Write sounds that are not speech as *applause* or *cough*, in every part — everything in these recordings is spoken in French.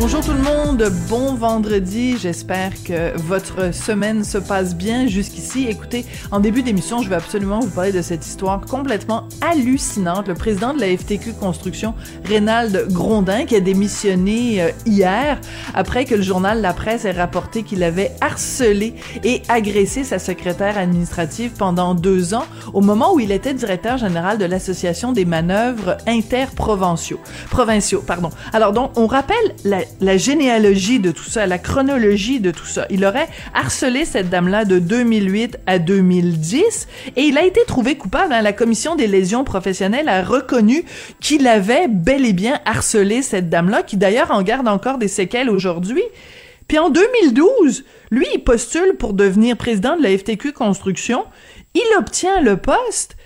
Bonjour tout le monde, bon vendredi. J'espère que votre semaine se passe bien jusqu'ici. Écoutez, en début d'émission, je vais absolument vous parler de cette histoire complètement hallucinante. Le président de la FTQ Construction, Reynald Grondin, qui a démissionné euh, hier après que le journal La Presse ait rapporté qu'il avait harcelé et agressé sa secrétaire administrative pendant deux ans au moment où il était directeur général de l'Association des manœuvres interprovinciaux. Provinciaux, pardon. Alors donc, on rappelle la la généalogie de tout ça, la chronologie de tout ça. Il aurait harcelé cette dame-là de 2008 à 2010 et il a été trouvé coupable. Hein. La commission des lésions professionnelles a reconnu qu'il avait bel et bien harcelé cette dame-là, qui d'ailleurs en garde encore des séquelles aujourd'hui. Puis en 2012, lui, il postule pour devenir président de la FTQ Construction. Il obtient le poste,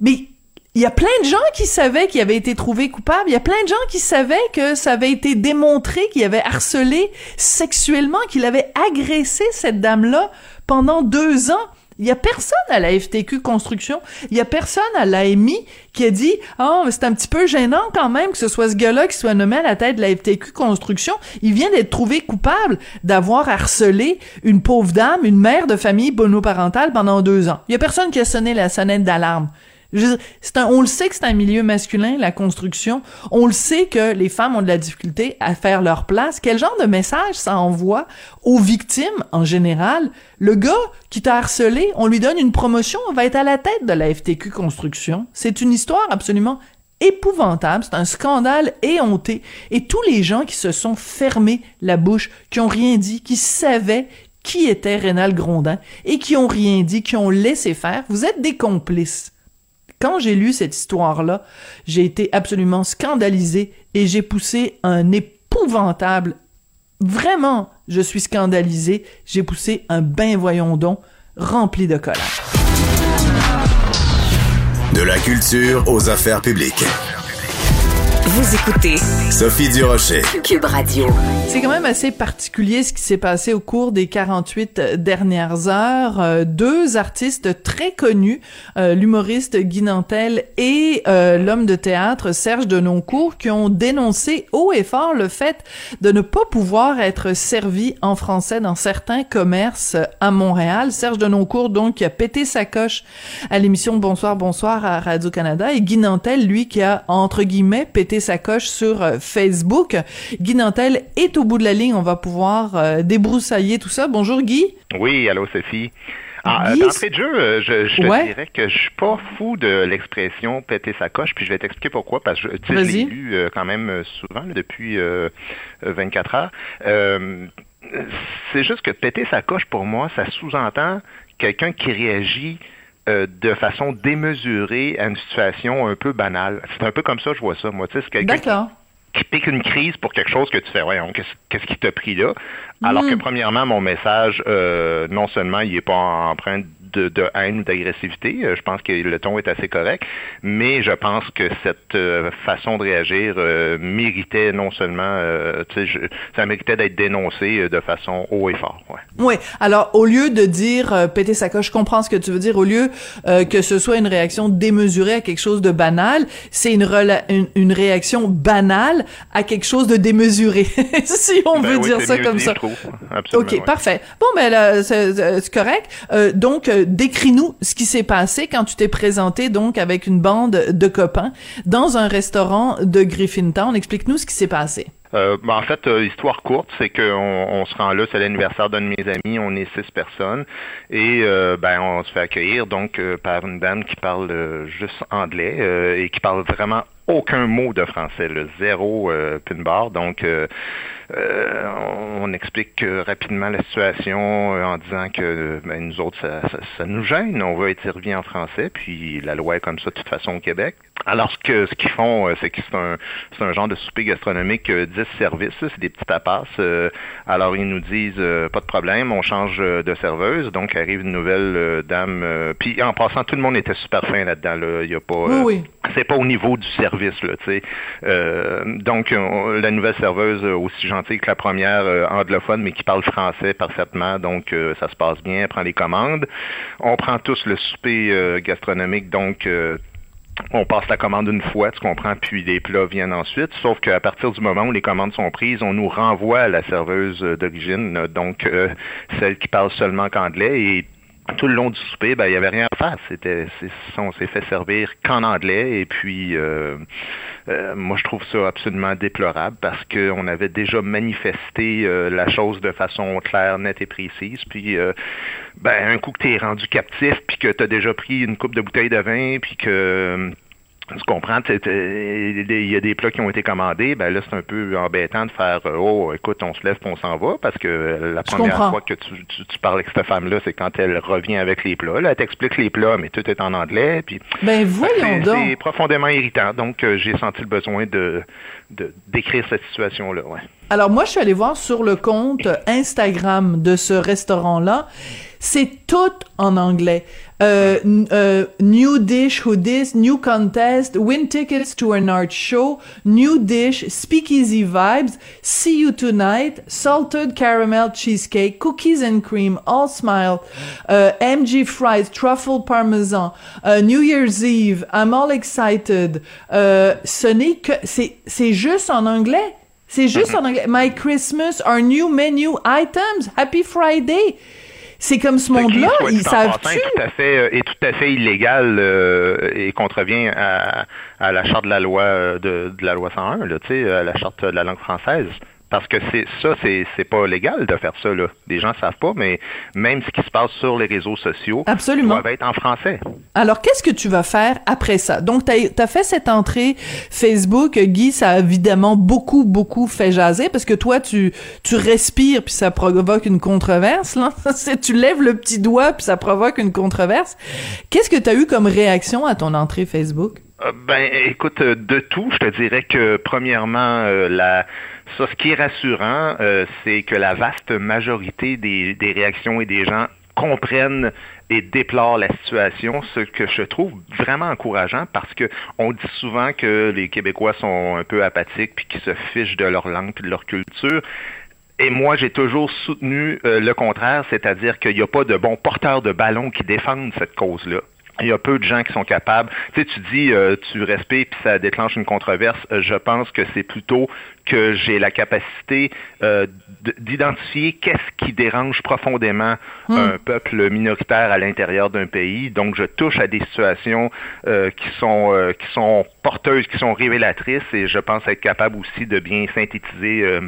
mais il y a plein de gens qui savaient qu'il avait été trouvé coupable. Il y a plein de gens qui savaient que ça avait été démontré qu'il avait harcelé sexuellement, qu'il avait agressé cette dame-là pendant deux ans. Il y a personne à la FTQ Construction, il y a personne à l'AMI qui a dit « Oh, c'est un petit peu gênant quand même que ce soit ce gars-là qui soit nommé à la tête de la FTQ Construction. Il vient d'être trouvé coupable d'avoir harcelé une pauvre dame, une mère de famille monoparentale pendant deux ans. Il y a personne qui a sonné la sonnette d'alarme. On le sait que c'est un milieu masculin, la construction. On le sait que les femmes ont de la difficulté à faire leur place. Quel genre de message ça envoie aux victimes en général? Le gars qui t'a harcelé, on lui donne une promotion, on va être à la tête de la FTQ Construction. C'est une histoire absolument épouvantable, c'est un scandale éhonté. Et tous les gens qui se sont fermés la bouche, qui ont rien dit, qui savaient qui était Rénal Grondin et qui ont rien dit, qui ont laissé faire, vous êtes des complices. Quand j'ai lu cette histoire-là, j'ai été absolument scandalisé et j'ai poussé un épouvantable. Vraiment, je suis scandalisé. J'ai poussé un bain voyons donc rempli de colère. De la culture aux affaires publiques. Vous écoutez Sophie Durocher. Cube Radio. C'est quand même assez particulier ce qui s'est passé au cours des 48 dernières heures. Euh, deux artistes très connus, euh, l'humoriste Guy Nantel et euh, l'homme de théâtre Serge Denoncourt, qui ont dénoncé haut et fort le fait de ne pas pouvoir être servi en français dans certains commerces à Montréal. Serge Denoncourt, donc, qui a pété sa coche à l'émission Bonsoir, Bonsoir à Radio-Canada et Guy Nantel, lui, qui a, entre guillemets, pété sa coche sur euh, Facebook. Guy Nantel est au bout de la ligne. On va pouvoir euh, débroussailler tout ça. Bonjour Guy. Oui, allô Sophie. Ah, D'entrée de jeu, euh, je, je te dirais que je suis pas fou de l'expression péter sa coche, puis je vais t'expliquer pourquoi, parce que je l'ai lu quand même souvent depuis 24 heures. c'est juste que péter sa coche, pour moi, ça sous-entend quelqu'un qui réagit euh, de façon démesurée à une situation un peu banale. C'est un peu comme ça, je vois ça. Moi, tu sais, c'est quelqu'un qui, pique une crise pour quelque chose que tu fais, voyons, qu'est-ce qui t'a pris là? Alors que, mm. premièrement, mon message, euh, non seulement il n'est pas empreint de, de haine ou d'agressivité. Euh, je pense que le ton est assez correct, mais je pense que cette euh, façon de réagir euh, méritait non seulement, sais, ça méritait d'être dénoncé de façon haut et fort. Ouais. Oui. Alors, au lieu de dire péter sa coche, je comprends ce que tu veux dire. Au lieu que ce soit une réaction démesurée à quelque chose de banal, c'est une, une, une, réaction banale à quelque chose de démesuré, *laughs* si on ben veut dire ça comme ça. ok, parfait. Bon, ben là, c'est correct. donc, décris-nous ce qui s'est passé quand tu t'es présenté donc avec une bande de copains dans un restaurant de Griffintown. Explique-nous ce qui s'est passé. Euh, ben, en fait, euh, histoire courte, c'est qu'on on se rend là, c'est l'anniversaire d'un de mes amis, on est six personnes, et euh, ben on se fait accueillir donc par une dame qui parle juste anglais et qui parle vraiment aucun mot de français, le zéro euh, pin bar. Donc, euh, euh, on explique rapidement la situation en disant que ben, nous autres, ça, ça, nous gêne. On va être servi en français, puis la loi est comme ça de toute façon au Québec. Alors, ce que ce qu'ils font, c'est que c'est un, c'est un genre de souper gastronomique 10 services, c'est des petits tapas. alors, ils nous disent, pas de problème, on change de serveuse. Donc, arrive une nouvelle dame. puis, en passant, tout le monde était super fin là-dedans. Là. Il y a pas... oui c'est pas au niveau du service là, tu sais. Euh, donc la nouvelle serveuse aussi gentille que la première euh, anglophone, mais qui parle français parfaitement, donc euh, ça se passe bien. Elle prend les commandes. On prend tous le souper gastronomique, donc on passe la commande une fois, tu comprends, puis les plats viennent ensuite. Sauf qu'à partir du moment où les commandes sont prises, on nous renvoie à la serveuse d'origine, donc celle qui parle seulement qu'anglais, et tout le long du souper, ben, il n'y avait rien à faire. C'était, on s'est fait servir qu'en anglais. Et puis, euh, euh, moi, je trouve ça absolument déplorable parce qu'on avait déjà manifesté euh, la chose de façon claire, nette et précise. Puis, ben, un coup que tu es rendu captif, puis que tu as déjà pris une coupe de bouteille de vin, puis que tu comprends, il y a des plats qui ont été commandés, ben là, c'est un peu embêtant de faire euh, Oh, écoute, on se lève on s'en va parce que la première fois que tu, tu, parles avec cette femme-là, c'est quand elle revient avec les plats. Là, elle t'explique les plats, mais tout est en anglais. Puis, ben voyons donc. C'est profondément irritant. Donc, euh, j'ai senti le besoin de, de décrire cette situation-là. Ouais. Alors, moi, je suis allé voir sur le compte Instagram de ce restaurant-là. C'est tout en anglais. Uh, uh, new dish, who this, new contest, win tickets to an art show, new dish, speakeasy vibes, see you tonight, salted caramel cheesecake, cookies and cream, all smile, uh, MG fries, truffle parmesan, uh, New Year's Eve, I'm all excited. Ce n'est que, c'est juste en anglais? C'est juste en anglais. My Christmas, our new menu items, Happy Friday. C'est comme ce monde-là, ils savent tout à fait euh, est tout à fait illégal euh, et contrevient à, à, la charte de la loi euh, de, de la loi 101, là, à la charte de la langue française. Parce que c'est ça, c'est, c'est pas légal de faire ça. Là. Les gens savent pas, mais même ce qui se passe sur les réseaux sociaux Absolument. doit être en français. Alors, qu'est-ce que tu vas faire après ça? Donc, tu as, fait cette entrée Facebook. Guy, ça a évidemment beaucoup, beaucoup fait jaser parce que toi, tu, tu respires puis ça provoque une controverse. Là. *laughs* tu lèves le petit doigt puis ça provoque une controverse. Qu'est-ce que tu as eu comme réaction à ton entrée Facebook? Euh, ben, écoute, de tout, je te dirais que premièrement, euh, la ça, ce qui est rassurant, euh, c'est que la vaste majorité des, réactions et des gens comprennent et déplorent la situation, ce que je trouve vraiment encourageant parce que on dit souvent que les Québécois sont un peu apathiques puis qu'ils se fichent de leur langue et de leur culture. Et moi, j'ai toujours soutenu euh, le contraire, c'est-à-dire qu'il n'y a pas de bons porteurs de ballon qui défendent cette cause-là. Il y a peu de gens qui sont capables. Tu sais, tu dis, euh, tu respires puis ça déclenche une controverse. Euh, je pense que c'est plutôt que j'ai la capacité euh, d'identifier qu'est-ce qui dérange profondément hmm. un peuple minoritaire à l'intérieur d'un pays. Donc, je touche à des situations qui sont qui sont porteuses, qui sont révélatrices, et je pense être capable aussi de bien synthétiser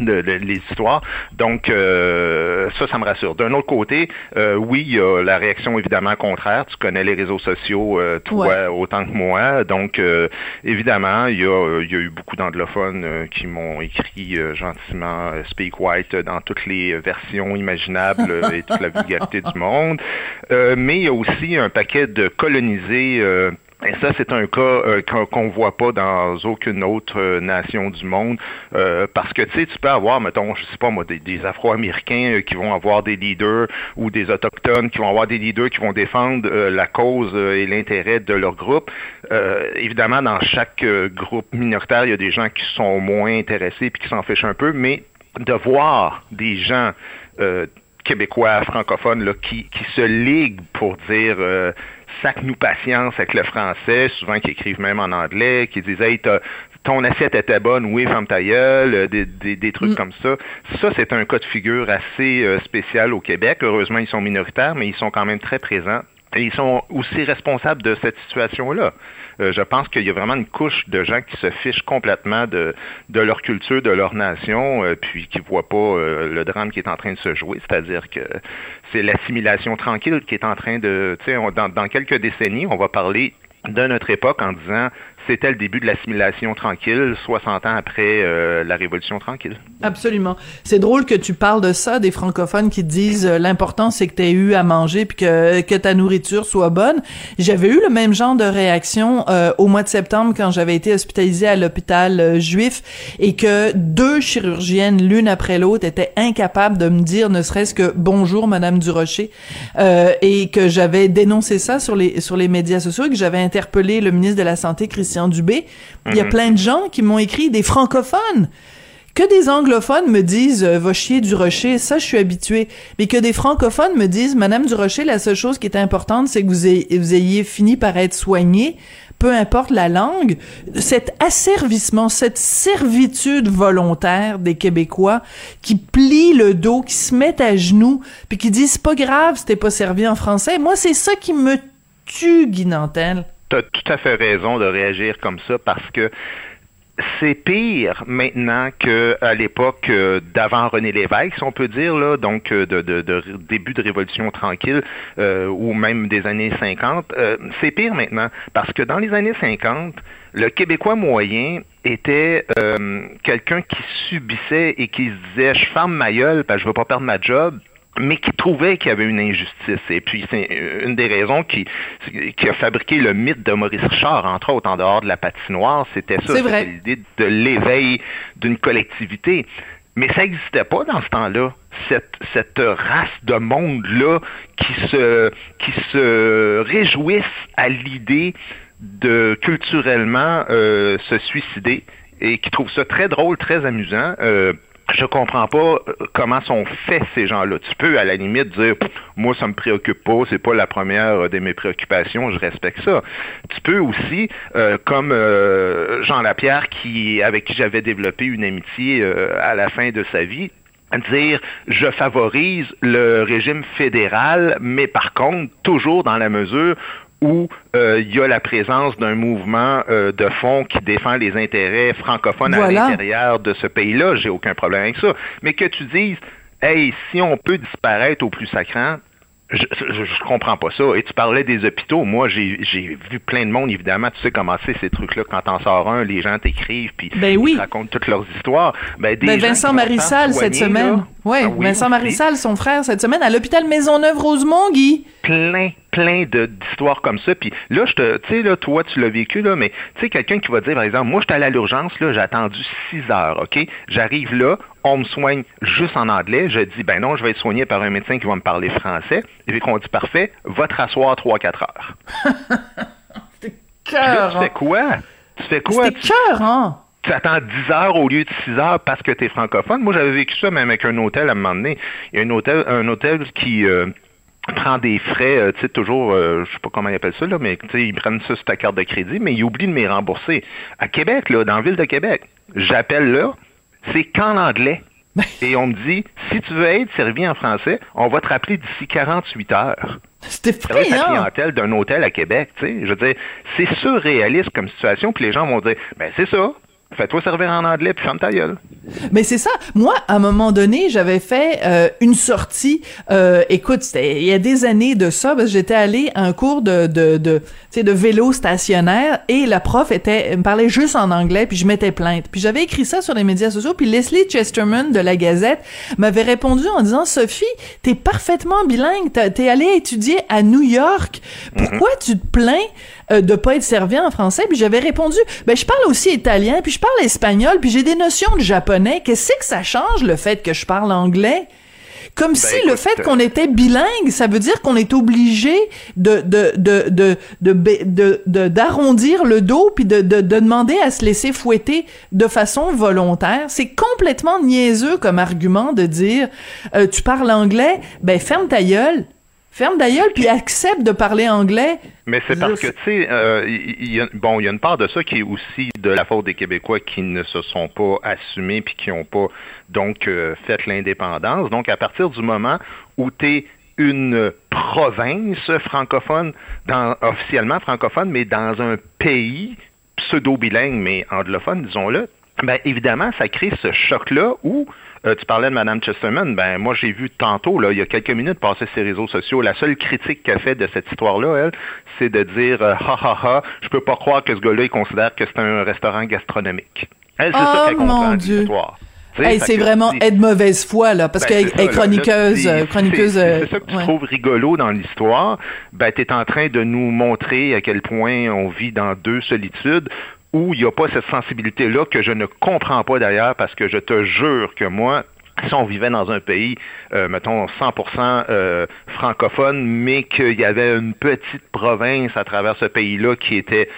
de, les histoires. Donc, euh, ça, ça me rassure. D'un autre côté, euh, oui, il y a la réaction évidemment contraire. Tu connais les réseaux sociaux, euh, toi, autant que moi. Donc, évidemment, il y, a, il y a eu beaucoup d'anglophones qui m'ont écrit gentiment Speak White dans toutes les versions imaginables et toute la vulgarité du monde. mais il y a aussi un paquet de colonisés et ça, c'est un cas euh, qu'on ne voit pas dans aucune autre euh, nation du monde, euh, parce que tu sais, tu peux avoir, mettons, je sais pas moi, des, Afro-Américains qui vont avoir des leaders ou des autochtones qui vont avoir des leaders qui vont défendre la cause et l'intérêt de leur groupe. évidemment, dans chaque groupe minoritaire, il y a des gens qui sont moins intéressés puis qui s'en fichent un peu, mais de voir des gens québécois, francophones, là, qui, qui se liguent pour dire sac-nous patience avec le français, souvent qui écrivent même en anglais, qui disent Hey, ton assiette était bonne, oui, femme ta gueule, euh, des, des, trucs mm. comme ça. Ça, c'est un cas de figure assez euh, spécial au Québec. Heureusement, ils sont minoritaires, mais ils sont quand même très présents. Et ils sont aussi responsables de cette situation-là. Euh, je pense qu'il y a vraiment une couche de gens qui se fichent complètement de, leur culture, de leur nation, euh, puis qui ne voient pas euh, le drame qui est en train de se jouer. C'est-à-dire que c'est l'assimilation tranquille qui est en train de... Sais, dans, dans quelques décennies, on va parler de notre époque en disant c'était le début de l'assimilation tranquille, 60 ans après euh, la Révolution tranquille. Absolument. C'est drôle que tu parles de ça, des francophones qui disent euh, l'important c'est que tu aies eu à manger puis que, ta nourriture soit bonne. J'avais eu le même genre de réaction euh, au mois de septembre quand j'avais été hospitalisée à l'hôpital juif et que deux chirurgiennes, l'une après l'autre, étaient incapables de me dire ne serait-ce que bonjour Madame Durocher et que j'avais dénoncé ça sur les sur les médias sociaux et que j'avais interpellé le ministre de la Santé, Christian Dubé. Il y a mhm. plein de gens qui m'ont écrit, des francophones. Que des anglophones me disent euh, va chier du rocher, ça je suis habitué. Mais que des francophones me disent Madame du Rocher, la seule chose qui est importante, c'est que vous ayez, fini par être soigné, peu importe la langue. Cet asservissement, cette servitude volontaire des Québécois qui plient le dos, qui se mettent à genoux, puis qui disent c'est pas grave t'es pas servi en français. Moi, c'est ça qui me tue, Guy Nantel tu as tout à fait raison de réagir comme ça parce que c'est pire maintenant qu'à l'époque euh, d'avant René Lévesque, si on peut dire, là, donc euh, de, début de Révolution tranquille euh, ou même des années 50. c'est pire maintenant parce que dans les années 50, le Québécois moyen était quelqu'un qui subissait et qui se disait je ferme ma gueule que je veux pas perdre ma job mais qui trouvait qu'il y avait une injustice. Et puis, c'est une des raisons qui, qui a fabriqué le mythe de Maurice Richard, entre autres, en dehors de la patinoire, c'était ça, c'était l'idée de l'éveil d'une collectivité. Mais ça n'existait pas dans ce temps-là, cette, cette race de monde-là qui se, qui se réjouissent à l'idée de culturellement euh, se suicider et qui trouvent ça très drôle, très amusant. Euh, je comprends pas euh, comment sont faits ces gens-là. Tu peux à la limite dire moi ça me préoccupe pas, c'est pas la première de mes préoccupations, je respecte ça. Tu peux aussi euh, comme euh, Jean Lapierre qui avec qui j'avais développé une amitié à la fin de sa vie dire je favorise le régime fédéral, mais par contre, toujours dans la mesure où euh, il y a la présence d'un mouvement euh, de fond qui défend les intérêts francophones à l'intérieur de ce pays-là, j'ai aucun problème avec ça. Mais que tu dises, hey, si on peut disparaître au plus sacrant, je, je, comprends pas ça. Et tu parlais des hôpitaux. Moi, j'ai vu plein de monde, évidemment. Tu sais comment c'est ces trucs-là. Quand t'en sors un, les gens t'écrivent puis ben oui. ils racontent toutes leurs histoires. Ben, ben Vincent Marissal cette semaine. Ouais, ah oui, Vincent Marissal, son frère, cette semaine à l'hôpital Maisonneuve-Rosemont, Guy. Plein, plein d'histoires comme ça. Puis là, je te, tu sais, là, toi, tu l'as vécu, là, mais tu sais, quelqu'un qui va dire, par exemple, moi, je suis allé à l'urgence, là, j'ai attendu six heures, OK? J'arrive là, on me soigne juste en anglais. Je dis, ben non, je vais être soigné par un médecin qui va me parler français. Et puis qu'on dit, parfait, va te rasseoir trois, quatre heures. *laughs* C'est cœur. Tu fais quoi? Tu fais quoi? C'est cœur, hein? Tu attends 10 heures au lieu de 6 heures parce que tu es francophone. Moi, j'avais vécu ça même avec un hôtel à un moment donné. Il y a un hôtel, un hôtel qui euh, prend des frais, euh, tu sais, toujours, euh, je sais pas comment ils appellent ça, là, mais tu sais, ils prennent ça sur ta carte de crédit, mais ils oublient de me rembourser. À Québec, là, dans la ville de Québec, j'appelle là, c'est qu'en anglais. *laughs* Et on me dit, si tu veux être servi en français, on va te rappeler d'ici 48 heures. C'était frais, la clientèle d'un hôtel à Québec, tu sais. Je veux dire, c'est surréaliste comme situation, puis les gens vont dire, ben c'est ça, Fais-toi servir en anglais puis ferme ta gueule. Mais c'est ça. Moi, à un moment donné, j'avais fait euh, une sortie. Euh, écoute, il y a des années de ça. Parce que j'étais allée à un cours de de de, de vélo stationnaire et la prof était me parlait juste en anglais puis je mettais plainte. Puis j'avais écrit ça sur les médias sociaux. Puis Leslie Chesterman de la Gazette m'avait répondu en disant Sophie, t'es parfaitement bilingue. T'es allée étudier à New York. Pourquoi mm-hmm. tu te plains euh, de pas être servi en français? Puis j'avais répondu, ben je parle aussi italien, puis je parle espagnol, puis j'ai des notions de japonais. Qu'est-ce que ça change le fait que je parle anglais? Comme ben, si le fait qu'on était bilingue, ça veut dire qu'on est obligé de de de de d'arrondir le dos puis de, de, demander à se laisser fouetter de façon volontaire. C'est complètement niaiseux comme argument de dire euh, tu parles anglais, ben ferme ta gueule. Ferme d'ailleurs puis accepte de parler anglais. Mais c'est parce que, tu sais, euh, bon, il y a une part de ça qui est aussi de la faute des Québécois qui ne se sont pas assumés puis qui n'ont pas, donc, euh, fait l'indépendance. Donc, à partir du moment où tu es une province francophone, dans, officiellement francophone, mais dans un pays pseudo-bilingue, mais anglophone, disons-le, ben évidemment, ça crée ce choc-là où euh, tu parlais de Mme Chesterman. Ben, moi, j'ai vu tantôt, là, il y a quelques minutes, passer ses réseaux sociaux. La seule critique qu'elle fait de cette histoire-là, elle, c'est de dire euh, ha ha ha, je peux pas croire que ce gars-là, il considère que c'est un restaurant gastronomique. Elle, c'est ça oh, qu'elle comprend l'histoire. c'est vraiment être mauvaise foi là, parce ben, qu'elle est chroniqueuse, chroniqueuse. C'est ça que tu trouves rigolo dans l'histoire. Ben, tu es en train de nous montrer à quel point on vit dans deux solitudes où il n'y a pas cette sensibilité-là que je ne comprends pas d'ailleurs parce que je te jure que moi, si on vivait dans un pays, euh, mettons, 100% euh, francophone, mais qu'il y avait une petite province à travers ce pays-là qui était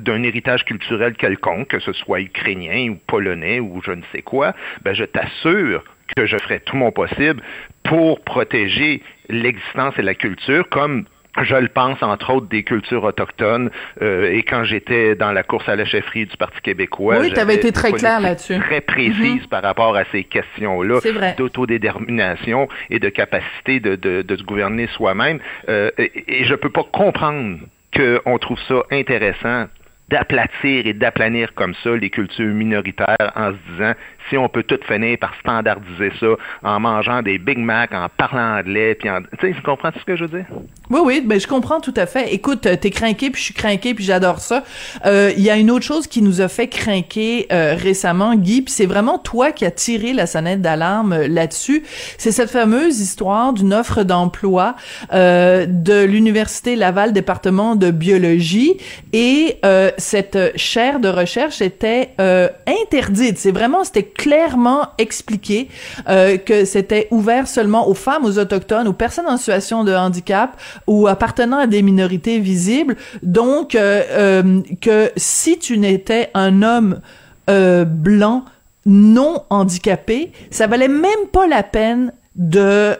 d'un héritage culturel quelconque, que ce soit ukrainien ou polonais ou je ne sais quoi, ben je t'assure que je ferais tout mon possible pour protéger l'existence et la culture comme je le pense, entre autres, des cultures autochtones. Euh, et quand j'étais dans la course à la chefferie du Parti québécois, oui, tu avais été très clair là-dessus. Très précise mm-hmm. par rapport à ces questions-là d'autodétermination et de capacité de, de, de se gouverner soi-même. Euh, et, et je peux pas comprendre qu'on trouve ça intéressant d'aplatir et d'aplanir comme ça les cultures minoritaires en se disant si on peut tout finir par standardiser ça en mangeant des Big Mac, en parlant anglais, puis en... Tu sais, tu comprends ce que je veux dire? Oui, oui, mais je comprends tout à fait. Écoute, t'es craqué, puis je suis craqué, puis j'adore ça. Euh, il y a une autre chose qui nous a fait craquer euh, récemment, Guy, puis c'est vraiment toi qui as tiré la sonnette d'alarme euh, là-dessus. C'est cette fameuse histoire d'une offre d'emploi de l'Université Laval, département de biologie, et cette chaire de recherche était interdite. C'est vraiment, c'était clairement expliqué euh, que c'était ouvert seulement aux femmes, aux autochtones, aux personnes en situation de handicap ou appartenant à des minorités visibles. Donc, euh, euh, que si tu n'étais un homme blanc non handicapé, ça valait même pas la peine de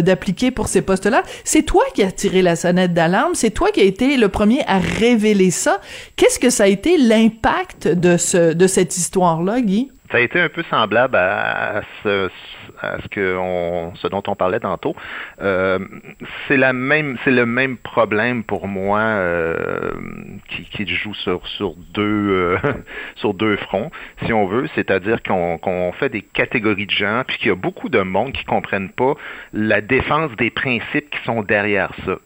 d'appliquer pour ces postes-là. C'est toi qui as tiré la sonnette d'alarme, c'est toi qui as été le premier à révéler ça. Qu'est-ce que ça a été l'impact de ce de cette histoire-là, Guy? Ça a été un peu semblable à, ce, à ce, que on, ce dont on parlait tantôt. Euh, c'est la même, c'est le même problème pour moi euh, qui, qui, joue sur sur deux euh, *laughs* sur deux fronts, si on veut. C'est-à-dire qu'on qu'on fait des catégories de gens, puis qu'il y a beaucoup de monde qui comprennent pas la défense des principes qui sont derrière ça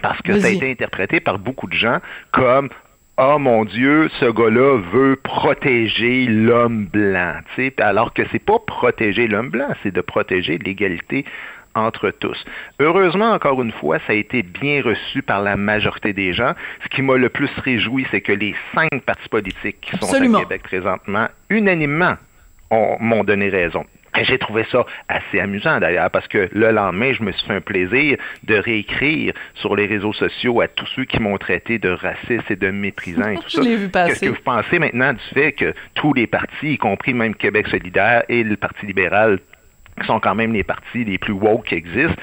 parce que ça a été interprété par beaucoup de gens comme oh mon Dieu, ce gars-là veut protéger l'homme blanc, alors que c'est pas protéger l'homme blanc, c'est de protéger l'égalité entre tous. Heureusement, encore une fois, ça a été bien reçu par la majorité des gens. Ce qui m'a le plus réjoui, c'est que les cinq partis politiques qui sont au Québec présentement, unanimement, m'ont donné raison. J'ai trouvé ça assez amusant d'ailleurs parce que le lendemain, je me suis fait un plaisir de réécrire sur les réseaux sociaux à tous ceux qui m'ont traité de raciste et de méprisant et tout *laughs* ça. Qu'est-ce que vous pensez maintenant du fait que tous les partis, y compris même Québec solidaire et le Parti libéral, qui sont quand même les partis les plus woke qui existent,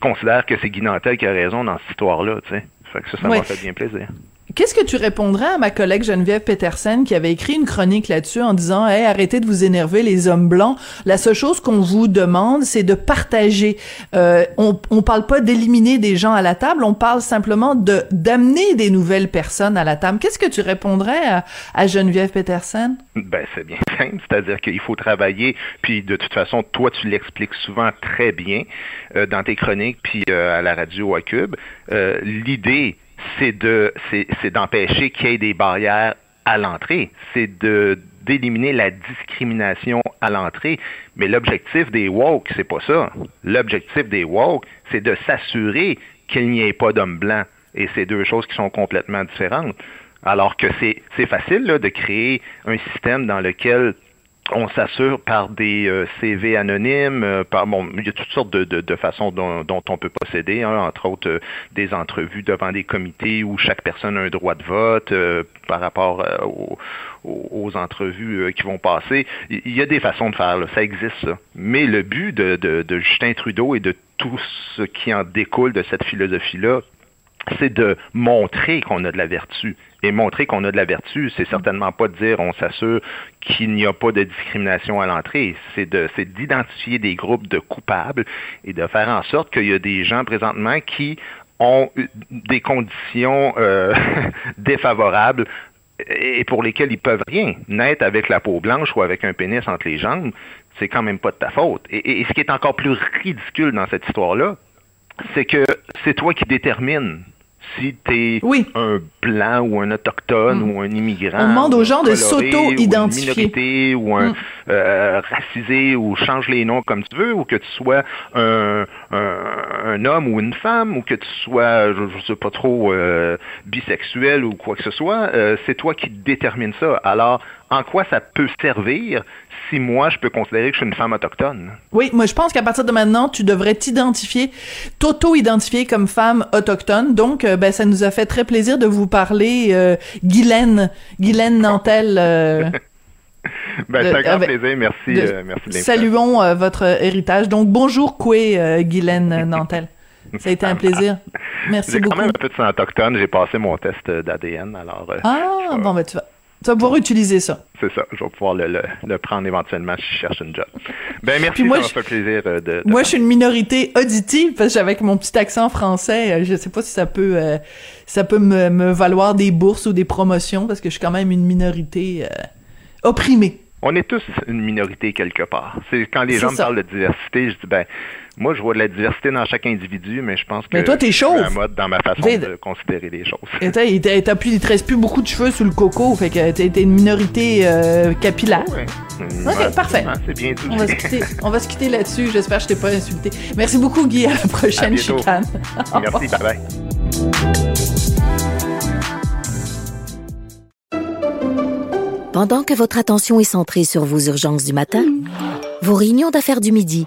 considèrent que c'est Guy Nantel qui a raison dans cette histoire-là, tu sais? Fait que ça, ça m'a fait bien plaisir. Qu'est-ce que tu répondrais à ma collègue Geneviève Petersen qui avait écrit une chronique là-dessus en disant hey, arrêtez de vous énerver les hommes blancs. La seule chose qu'on vous demande, c'est de partager. Euh, on, on parle pas d'éliminer des gens à la table, on parle simplement de d'amener des nouvelles personnes à la table. Qu'est-ce que tu répondrais à, à Geneviève Petersen? Ben c'est bien *laughs* simple, c'est-à-dire qu'il faut travailler. Puis de toute façon, toi tu l'expliques souvent très bien euh, dans tes chroniques puis euh, à la radio à Cube. L'idée c'est de c'est d'empêcher qu'il y ait des barrières à l'entrée, c'est d'éliminer la discrimination à l'entrée. Mais l'objectif des woke, c'est pas ça. L'objectif des woke, c'est de s'assurer qu'il n'y ait pas d'hommes blancs. Et c'est deux choses qui sont complètement différentes. Alors que c'est facile là, de créer un système dans lequel on s'assure par des euh, CV anonymes, euh, par bon, il y a toutes sortes de, de, façons dont, on peut procéder, hein, entre autres euh, des entrevues devant des comités où chaque personne a un droit de vote par rapport aux, aux, entrevues qui vont passer. Il y a des façons de faire, ça existe ça. Mais le but de, de Justin Trudeau et de tout ce qui en découle de cette philosophie-là, c'est de montrer qu'on a de la vertu. Et montrer qu'on a de la vertu, c'est certainement pas de dire on s'assure qu'il n'y a pas de discrimination à l'entrée. C'est de, c'est d'identifier des groupes de coupables et de faire en sorte qu'il y a des gens présentement qui ont des conditions euh, *laughs* défavorables et pour lesquels ils peuvent rien. Naître avec la peau blanche ou avec un pénis entre les jambes, c'est quand même pas de ta faute. Et, ce qui est encore plus ridicule dans cette histoire-là, c'est que c'est toi qui détermines si tu es un blanc ou un autochtone mm. ou un immigrant. On demande aux gens de s'auto-identifier. Ou, un mm. euh, racisé ou change les noms comme tu veux, ou que tu sois un, un, homme ou une femme, ou que tu sois, je, ne sais pas trop, euh, bisexuel ou quoi que ce soit. Euh, c'est toi qui détermines ça. Alors, en quoi ça peut servir si moi, je peux considérer que je suis une femme autochtone? Oui, moi, je pense qu'à partir de maintenant, tu devrais t'identifier, t'auto-identifier comme femme autochtone. Donc, euh, ben, ça nous a fait très plaisir de vous parler, euh, Guylaine, Guylaine Nantel. Euh, *laughs* ben, c'est un grand plaisir. Merci, merci de Saluons votre héritage. Donc, bonjour, Koué, Guylaine Nantel. Ça a été un *laughs* plaisir. Merci beaucoup. J'ai quand même un peu de sang autochtone. J'ai passé mon test d'ADN, alors... ah, bon, ben, tu vas... Tu vas pouvoir utiliser ça. C'est ça. Je vais pouvoir le, prendre éventuellement si je cherche une job. Ben, merci, moi, ça fait plaisir euh, de, Moi, je suis une minorité auditive parce que avec mon petit accent français, euh, je sais pas si ça peut, euh, ça peut me, valoir des bourses ou des promotions parce que je suis quand même une minorité opprimée. On est tous une minorité quelque part. C'est quand les gens me parlent de diversité, je dis ben moi, je vois de la diversité dans chaque individu, mais je pense que mais toi, t'es un mode dans ma façon de considérer les choses. Et t'as plus, il te reste plus beaucoup de cheveux sous le coco, fait que t'es une minorité euh, capillaire. Ok, parfait. C'est bien On va se quitter, on va se quitter là-dessus. J'espère que je t'ai pas insulté. Merci beaucoup, Guy. À la prochaine chicane. *laughs* Merci, bye bye. Pendant que votre attention est centrée sur vos urgences du matin, vos réunions d'affaires du midi,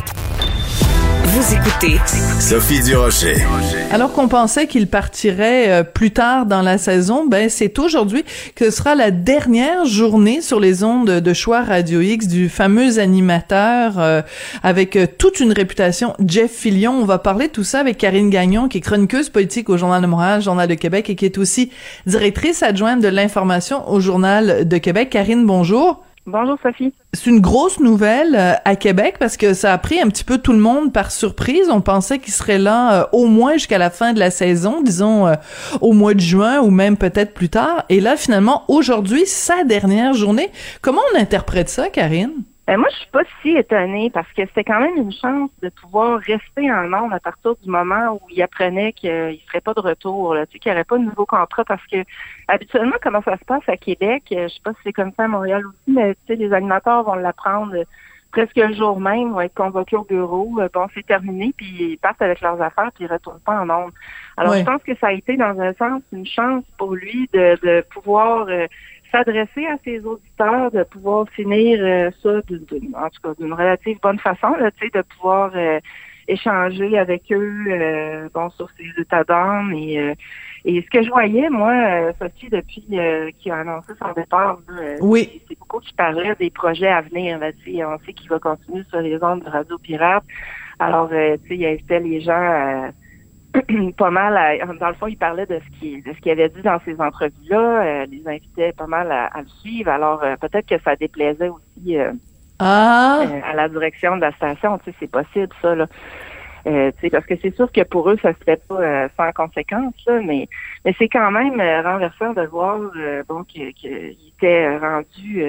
Vous écoutez Sophie Durocher. Alors qu'on pensait qu'il partirait euh, plus tard dans la saison, ben c'est aujourd'hui que ce sera la dernière journée sur les ondes de choix Radio X du fameux animateur euh, avec euh, toute une réputation, Jeff Fillion. On va parler de tout ça avec Karine Gagnon, qui est chroniqueuse politique au Journal de Montréal, Journal de Québec, et qui est aussi directrice adjointe de l'information au Journal de Québec. Karine, bonjour. Bonjour Sophie. C'est une grosse nouvelle euh, à Québec parce que ça a pris un petit peu tout le monde par surprise. On pensait qu'il serait là euh, au moins jusqu'à la fin de la saison, disons euh, au mois de juin ou même peut-être plus tard. Et là, finalement, aujourd'hui, sa dernière journée. Comment on interprète ça, Karine? Ben, moi, je suis pas si étonnée parce que c'était quand même une chance de pouvoir rester en monde à partir du moment où il apprenait qu'il ne serait pas de retour, là, tu sais, qu'il n'y aurait pas de nouveau contrat parce que habituellement, comment ça se passe à Québec, euh, je sais pas si c'est comme ça à Montréal aussi, mais tu sais, les animateurs vont l'apprendre presque le jour même, vont être convoqués au bureau, euh, bon, c'est terminé, puis ils partent avec leurs affaires, puis ils retournent pas en monde. Alors, je pense que ça a été, dans un sens, une chance pour lui de, de pouvoir euh, s'adresser à ses auditeurs, de pouvoir finir euh, ça, en tout cas d'une relative bonne façon, là, de pouvoir euh, échanger avec eux euh, bon, sur ses états d'âme. Et, et ce que je voyais, moi, Sophie, depuis qu'il a annoncé son départ, oui. c'est beaucoup qui parlait des projets à venir. Là, on sait qu'il va continuer sur les ondes de Radio Pirate. Alors, tu sais, il invitait les gens *clears throat* pas mal dans le fond, il parlait de ce qu'il de ce qu'il avait dit dans ces entrevues-là, euh, les invitait pas mal à, le suivre. Alors euh, peut-être que ça déplaisait aussi euh, ah. à la direction de la station, tu sais, c'est possible ça là. tu sais, parce que c'est sûr que pour eux, ça se fait pas sans conséquence, là, mais mais c'est quand même renversant de voir bon qu'il était rendu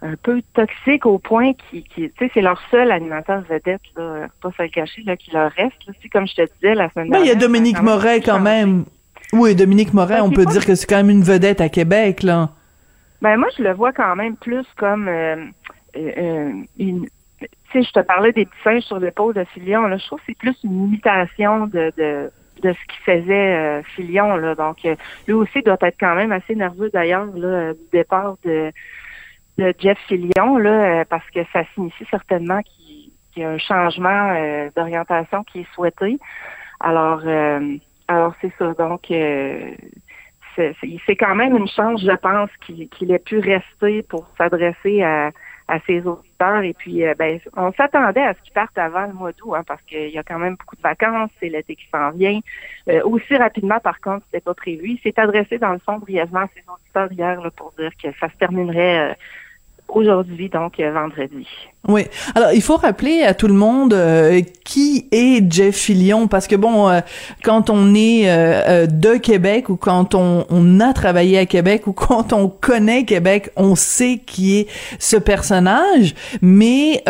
un peu toxique au point qui, qui tu sais, c'est leur seul animateur vedette, là, pas se le cacher, là, qui leur reste. Là. Comme je te disais la semaine dernière. il y a Dominique Moret quand même. Oui, Dominique Moret, ben, on peut dire que c'est quand même une vedette à Québec, là. Ben moi, je le vois quand même plus comme euh, euh, une. Tu sais, je te parlais des petits singes sur l'épaule de Filion. Là, je trouve que c'est plus une imitation de, de de ce qui faisait euh, Filion là donc lui aussi doit être quand même assez nerveux d'ailleurs là du départ de de Jeff Fillion, là, euh, parce que ça signifie certainement qu'il y a un changement euh, d'orientation qui est souhaité. Alors, euh, alors c'est ça. Donc, c'est quand même une chance, je pense, qu'il ait pu rester pour s'adresser à, à ses auditeurs. Et puis, euh, ben, on s'attendait à ce qu'il parte avant le mois d'août, hein, parce qu'il y a quand même beaucoup de vacances, c'est l'été qui s'en vient. Euh, aussi rapidement, par contre, c'était pas prévu. Il s'est adressé, dans le fond, brièvement à ses auditeurs hier là, pour dire que ça se terminerait aujourd'hui, donc vendredi. Oui. Alors, il faut rappeler à tout le monde euh, qui est Jeff Fillion, parce que bon, euh, quand on est euh, de Québec ou quand on, on, a travaillé à Québec ou quand on connaît Québec, on sait qui est ce personnage. Mais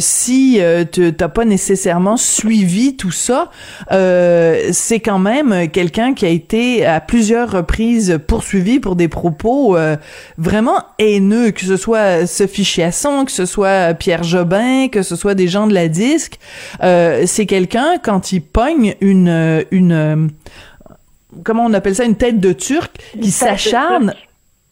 si tu t'as pas nécessairement suivi tout ça, c'est quand même quelqu'un qui a été à plusieurs reprises poursuivi pour des propos vraiment haineux, que ce soit Sophie Chiasson, que ce soit Pierre Jobin, que ce soit des gens de la disque, euh, c'est quelqu'un quand il pogne une une comment on appelle ça une tête de turc qui s'acharne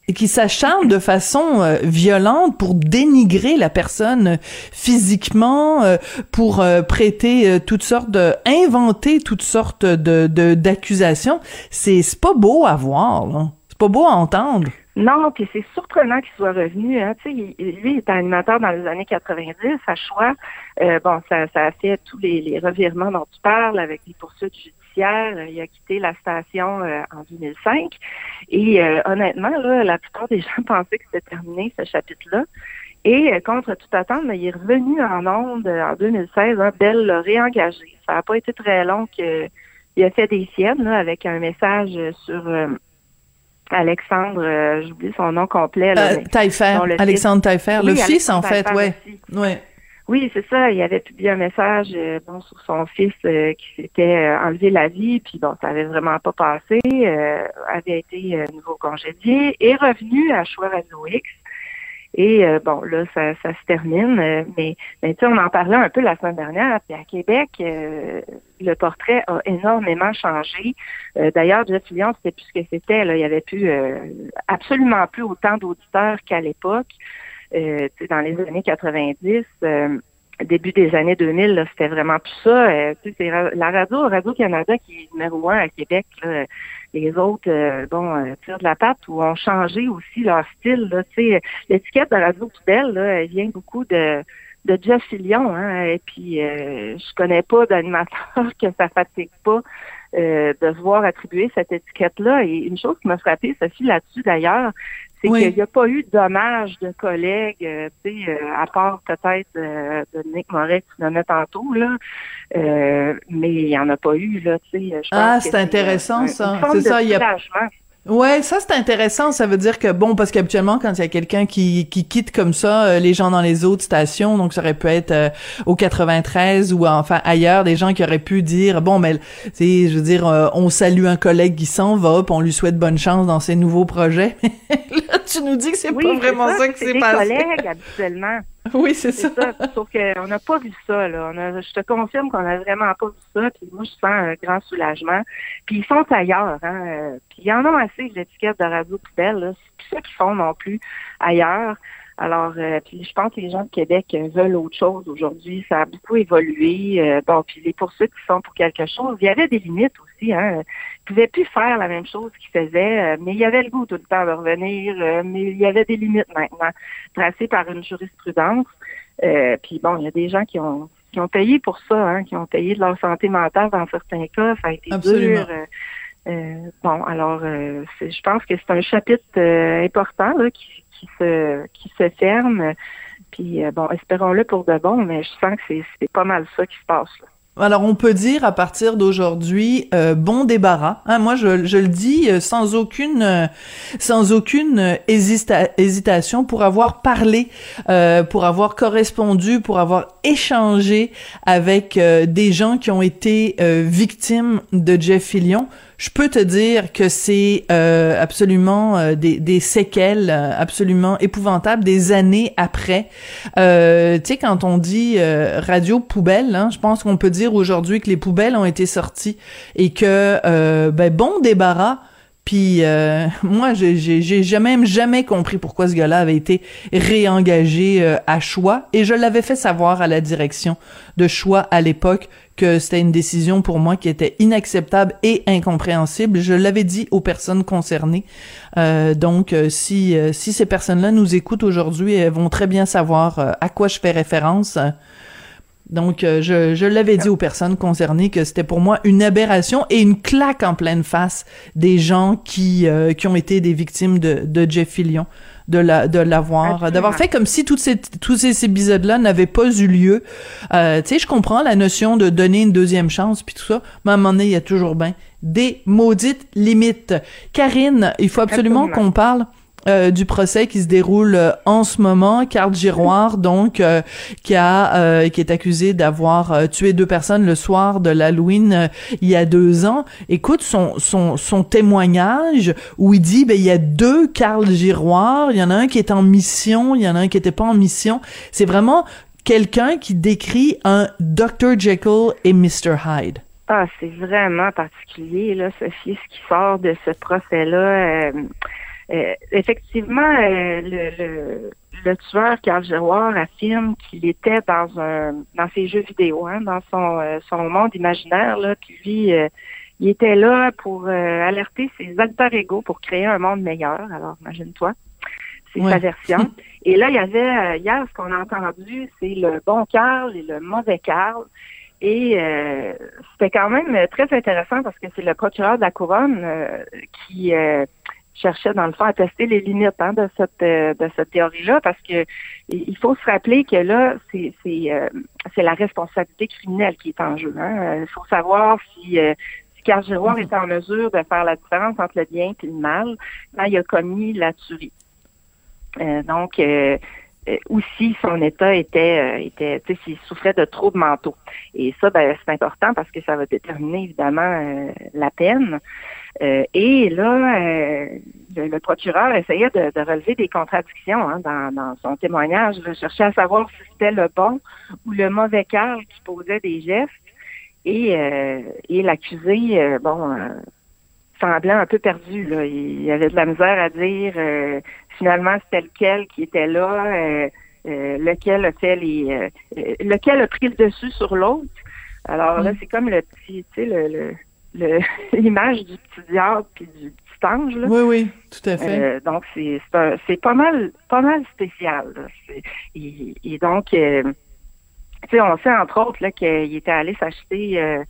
et qui s'acharne de façon euh, violente pour dénigrer la personne physiquement, euh, pour prêter toutes sortes de, inventer toutes sortes de d'accusations. C'est c'est pas beau à voir, c'est pas beau à entendre. Non, puis c'est surprenant qu'il soit revenu. Hein. Tu sais, lui, il était animateur dans les années 90 à choix. Euh, bon, ça, ça a fait tous les, revirements dont tu parles avec les poursuites judiciaires. Il a quitté la station euh, en 2005. Et euh, honnêtement, là, la plupart des *laughs* gens pensaient que c'était terminé, ce chapitre-là. Et contre toute attente, il est revenu en onde en 2016. Hein, Belle l'a réengagé. Ça n'a pas été très long qu'il a fait des siennes là, avec un message sur Alexandre, euh, j'oublie son nom complet. Là, euh, Alexandre Taillefer, le fils en fait, ouais. ouais. Oui, c'est ça. Il avait publié un message euh, bon, sur son fils qui s'était enlevé la vie, puis bon, ça avait vraiment pas passé, avait été nouveau congédié, et revenu à Choix X. Et euh, bon, là, ça, ça se termine. Euh, mais, mais tu sais, on en parlait un peu la semaine dernière. Puis à Québec, euh, le portrait a énormément changé. D'ailleurs, Jeff Lyon, c'était plus ce que c'était. Il y avait plus absolument plus autant d'auditeurs qu'à l'époque. Euh, dans les années 90 début des années 2000, c'était vraiment plus ça. Euh, c'est la radio, Radio-Canada qui est numéro un à Québec. Là, les autres, euh, bon, euh, tirent de la patte ou ont changé aussi leur style. Là, l'étiquette de Radio Poubelle, là, elle vient beaucoup de de Jeff Fillion, hein, et puis euh, je connais pas d'animateur *laughs* que ça fatigue pas de voir attribuer cette étiquette-là. Et une chose qui m'a frappé, Sophie, là-dessus d'ailleurs, c'est qu'il n'y a pas eu d'hommage de collègues, euh, tu sais, euh, à part peut-être euh, de Nick Moret qui a tantôt, là. mais il n'y en a pas eu, là, tu sais. Ah, c'est intéressant, ça. C'est ça, il y a... Ouais, ça c'est intéressant. Ça veut dire que bon, parce qu'habituellement quand il y a quelqu'un qui, qui quitte comme ça, euh, les gens dans les autres stations, donc ça aurait pu être euh, au 93 ou enfin ailleurs, des gens qui auraient pu dire bon, mais tu je veux dire, euh, on salue un collègue qui s'en va, puis on lui souhaite bonne chance dans ses nouveaux projets. *laughs* *laughs* Tu nous dis que c'est pas vraiment ça, que c'est passé. collègues habituellement. *laughs* Oui, c'est ça. ça. Sauf qu'on n'a pas vu ça. Là. On a, je te confirme qu'on n'a vraiment pas vu ça. Puis moi, je sens un grand soulagement. Puis ils sont ailleurs. Hein. Euh, puis ils en ont assez l'étiquette de radio poubelle. C'est ça qu'ils font non plus ailleurs. Alors, euh, puis je pense que les gens de Québec veulent autre chose aujourd'hui. Ça a beaucoup évolué. Euh, bon, puis les poursuites qui sont pour quelque chose, il y avait des limites aussi. Hein. Ils pouvaient plus faire la même chose qu'ils faisaient, euh, mais il y avait le goût tout le temps de revenir. mais il y avait des limites maintenant, tracées par une jurisprudence. puis bon, il y a des gens qui ont qui ont payé pour ça, hein, qui ont payé de leur santé mentale dans certains cas. Ça a été dur. bon, alors, je pense que c'est un chapitre important là, qui, qui se qui se ferme. Puis euh, bon, espérons-le pour de bon, mais je sens que c'est pas mal ça qui se passe. Alors on peut dire à partir d'aujourd'hui euh, bon débarras. Hein, moi je, je, le dis euh, sans aucune sans aucune hésitation pour avoir parlé, pour avoir correspondu, pour avoir échangé avec des gens qui ont été victimes de Jeff Fillion je peux te dire que c'est euh, absolument euh, des, des, séquelles euh, absolument épouvantables des années après. Euh, tu sais, quand on dit radio poubelle, hein, je pense qu'on peut dire aujourd'hui que les poubelles ont été sorties et que ben bon débarras. Puis *laughs* moi, j'ai jamais jamais compris pourquoi ce gars-là avait été réengagé à choix et je l'avais fait savoir à la direction de choix à l'époque que c'était une décision pour moi qui était inacceptable et incompréhensible. Je l'avais dit aux personnes concernées. Euh, donc, euh, si euh, si ces personnes-là nous écoutent aujourd'hui, elles vont très bien savoir à quoi je fais référence. Donc, je, je l'avais dit aux personnes concernées que c'était pour moi une aberration et une claque en pleine face des gens qui qui ont été des victimes de, de Jeff Fillion de la de l'avoir d'avoir fait comme si toutes ces tous ces épisodes-là n'avaient pas eu lieu. Euh, tu sais, je comprends la notion de donner une deuxième chance puis tout ça, mais à un moment donné, il y a toujours bien des maudites limites. Karine, il faut absolument qu'on parle euh, du procès qui se déroule euh, en ce moment. Carl Giroir, donc, euh, qui a qui est accusé d'avoir tué deux personnes le soir de l'Halloween il y a deux ans. Écoute son son son témoignage où il dit ben il y a deux Carl Giroir, il y en a un qui est en mission, il y en a un qui était pas en mission. C'est vraiment quelqu'un qui décrit un Dr Jekyll et Mr Hyde. Ah, c'est vraiment particulier, là, Sophie, ce qui sort de ce procès-là. Euh, effectivement, euh, le, le, le, tueur Carl Giroir affirme qu'il était dans un dans ses jeux vidéo, hein, dans son euh, son monde imaginaire, là, puis lui, il était là pour alerter ses alter ego pour créer un monde meilleur. Alors, imagine-toi, c'est sa version. *laughs* Et là, il y avait hier ce qu'on a entendu, c'est le bon Carl et le mauvais Carl. Et c'était quand même très intéressant parce que c'est le procureur de la couronne qui cherchait dans le fond à tester les limites hein, de cette euh, de cette théorie-là parce que il faut se rappeler que là c'est c'est euh, c'est la responsabilité criminelle qui est en jeu. Hein. Il faut savoir si euh, si Carl Giroir était en mesure de faire la différence entre le bien et le mal quand il a commis la tuerie. donc aussi son état était était tu sais s'il souffrait de troubles mentaux et ça ben c'est important parce que ça va déterminer évidemment la peine euh, et là, euh, le, procureur essayait de, relever des contradictions hein, dans, son témoignage. Il cherchait à savoir si c'était le bon ou le mauvais Carl qui posait des gestes. Et, euh, et l'accusé, bon, semblait un peu perdu. Là. Il avait de la misère à dire finalement c'était lequel qui était là, lequel a fait les, lequel a pris le dessus sur l'autre. Alors là, mm. c'est comme le petit, tu sais, le *laughs* l'image du petit diable puis du petit ange. Là. Oui, oui, tout à fait. Euh, donc c'est c'est pas mal pas mal spécial. Et, donc euh, tu sais on sait entre autres là qu'il était allé s'acheter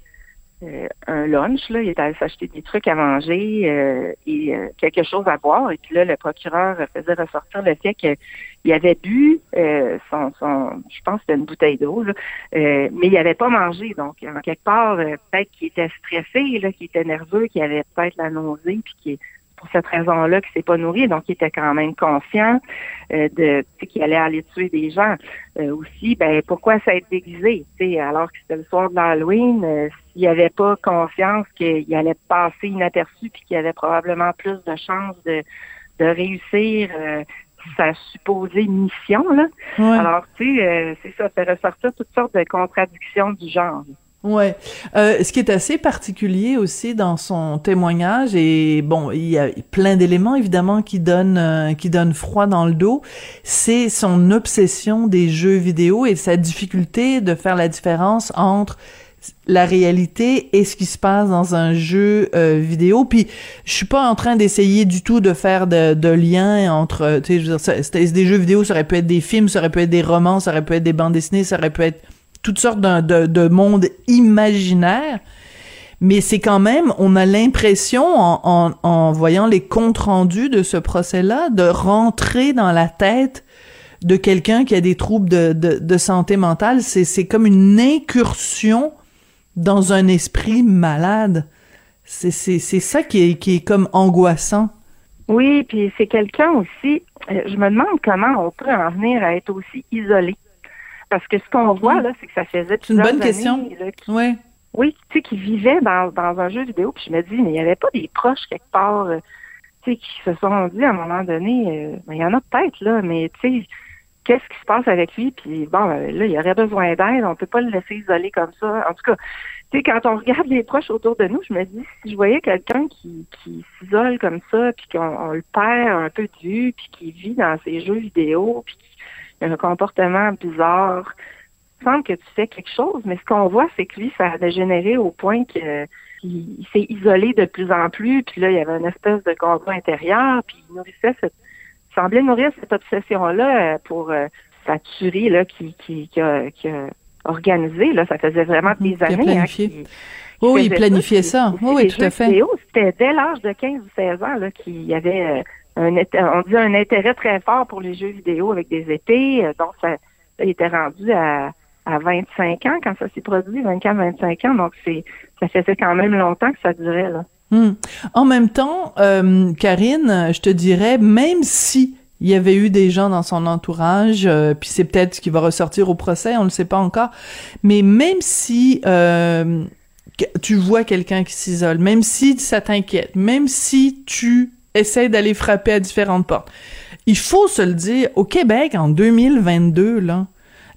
euh, euh, un lunch, là, il était allé s'acheter des trucs à manger euh, et euh, quelque chose à boire. Et puis là, le procureur faisait ressortir le fait qu'il avait bu son, son, je pense que c'était une bouteille d'eau, mais il n'avait pas mangé. Donc, en quelque part, peut-être qu'il était stressé, là, qu'il était nerveux, qu'il avait peut-être la puis qu'il pour cette raison-là qu'il s'est pas nourri, donc il était quand même conscient euh, de qu'il allait aller tuer des gens. Euh, aussi, ben pourquoi ça être déguisé, alors que c'était le soir de l'Halloween, euh, s'il n'y avait pas confiance qu'il allait passer inaperçu puis qu'il avait probablement plus de chances de, de réussir sa supposée mission là. Alors tu sais, c'est ça, fait ressortir toutes sortes de contradictions du genre. Ouais. Euh, ce qui est assez particulier aussi dans son témoignage et bon, il y a plein d'éléments évidemment qui donnent euh, qui donnent froid dans le dos, c'est son obsession des jeux vidéo et sa difficulté de faire la différence entre la réalité et ce qui se passe dans un jeu euh, vidéo. Puis je suis pas en train d'essayer du tout de faire de, de lien entre, tu sais, des jeux vidéo, ça aurait pu être des films, ça aurait pu être des romans, ça aurait pu être des bandes dessinées, ça aurait pu être toutes sortes de, de mondes imaginaires. Mais c'est quand même, on a l'impression, en, voyant les comptes rendus de ce procès-là, de rentrer dans la tête de quelqu'un qui a des troubles de, de, de santé mentale. C'est comme une incursion dans un esprit malade. C'est ça qui est, qui est comme angoissant. Oui, puis c'est quelqu'un aussi, euh, je me demande comment on peut en venir à être aussi isolé. Parce que ce qu'on voit, là, c'est que ça faisait C'est une bonne question. oui. Oui, tu sais, qui vivait dans, dans un jeu vidéo. Puis je me dis, mais il n'y avait pas des proches quelque part, euh, tu sais, qui se sont dit à un moment donné, euh, il y en a peut-être, là, mais tu sais, qu'est-ce qui se passe avec lui? Puis bon, euh, là, il aurait besoin d'aide. On peut pas le laisser isoler comme ça. En tout cas, tu sais, quand on regarde les proches autour de nous, je me dis, si je voyais quelqu'un qui, qui s'isole comme ça, puis qu'on le perd un peu de vue, puis qui vit dans ses jeux vidéo, puis un comportement bizarre. il semble que tu fais quelque chose, mais ce qu'on voit, c'est que lui, ça a dégénéré au point que il, s'est isolé de plus en plus, puis là, il y avait une espèce de combat intérieur, puis il nourrissait cette, semblait nourrir cette obsession-là euh, pour euh, sa tuerie là, qui, qui, qui, a, qui a organisé. Là, ça faisait vraiment des années. Hein, oui, il planifiait ça. Oui, tout à fait. C'était dès l'âge de 15 ou 16 ans qu'il y avait euh, on dit un intérêt très fort pour les jeux vidéo avec des épées. Donc, ça, il était rendu à, à 25 ans quand ça s'est produit, 24-25 ans. Donc, c'est ça faisait quand même longtemps que ça durait. Là. Hmm. En même temps, euh, Karine, je te dirais, même si il y avait eu des gens dans son entourage, euh, puis c'est peut-être ce qui va ressortir au procès, on ne le sait pas encore, mais même si euh, tu vois quelqu'un qui s'isole, même si ça t'inquiète, même si tu essaies d'aller frapper à différentes portes, il faut se le dire, au Québec, en 2022, là,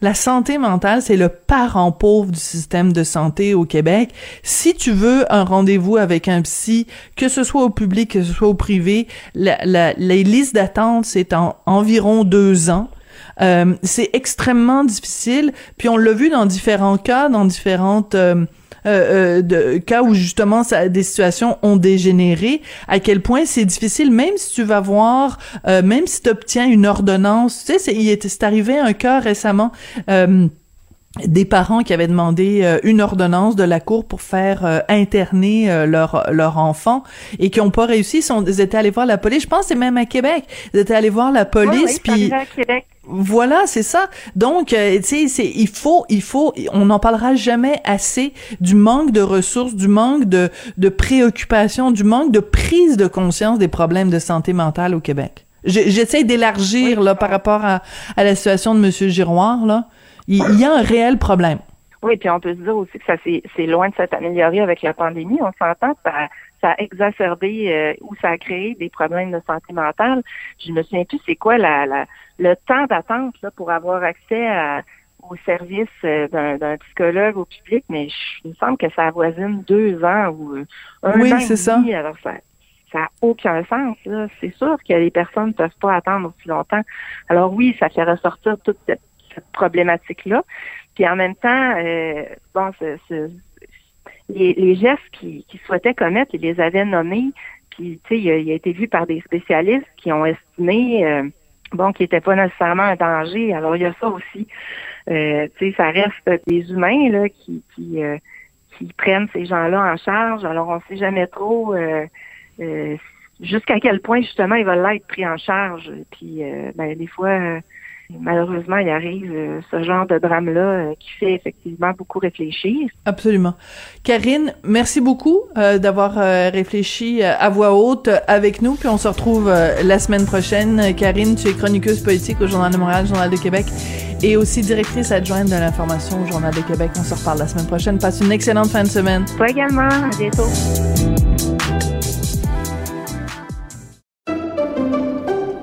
la santé mentale, c'est le parent pauvre du système de santé au Québec. Si tu veux un rendez-vous avec un psy, que ce soit au public, que ce soit au privé, la, la, les listes d'attente, c'est en environ deux ans. Euh, c'est extrêmement difficile. Puis on l'a vu dans différents cas, dans différentes euh, euh, euh, de cas où justement ça, des situations ont dégénéré, à quel point c'est difficile, même si tu vas voir, euh, même si tu obtiens une ordonnance, tu sais, c'est, il est, arrivé un cas récemment. Des parents qui avaient demandé une ordonnance de la cour pour faire interner leur leur enfant et qui ont pas réussi, ils, sont, ils étaient allés voir la police. Je pense c'est même à Québec. Ils étaient allés voir la police puis voilà, c'est ça. Donc, euh, tu sais, il faut, il faut, on n'en parlera jamais assez du manque de ressources, du manque de, de préoccupation, du manque de prise de conscience des problèmes de santé mentale au Québec. J'essaie d'élargir là par rapport à, à, la situation de Monsieur Giroir là. Il, y a un réel problème. Oui, puis on peut se dire aussi que ça c'est loin de s'être amélioré avec la pandémie. On s'entend, ça, ça a exacerbé euh, ou ça a créé des problèmes de santé mentale. Je me souviens plus c'est quoi la, la le temps d'attente là, pour avoir accès à, au service euh, d'un psychologue au public, mais il me semble que ça avoisine deux ans ou euh, un oui, an c'est ça. Alors ça ça n'a aucun sens. C'est sûr que les personnes ne peuvent pas attendre aussi longtemps. Alors oui, ça fait ressortir toute cette, problématique-là. Puis en même temps, euh, bon, les, gestes qu'ils souhaitaient commettre, ils les avaient nommés. Puis, tu sais, il, il, a été vu par des spécialistes qui ont estimé bon, qui n'était pas nécessairement un danger. Alors, il y a ça aussi. Euh, tu sais, ça reste des humains là, qui, qui, euh, qui prennent ces gens-là en charge. Alors, on ne sait jamais trop euh, euh, jusqu'à quel point, justement, ils veulent être pris en charge. Puis, ben, des fois malheureusement, il arrive euh, ce genre de drame-là euh, qui fait effectivement beaucoup réfléchir. Absolument. Karine, merci beaucoup euh, d'avoir réfléchi à voix haute avec nous, puis on se retrouve la semaine prochaine. Karine, tu es chroniqueuse politique au Journal de Montréal, Journal de Québec, et aussi directrice adjointe de l'information au Journal de Québec. On se reparle la semaine prochaine. Passe une excellente fin de semaine. Toi également. À bientôt.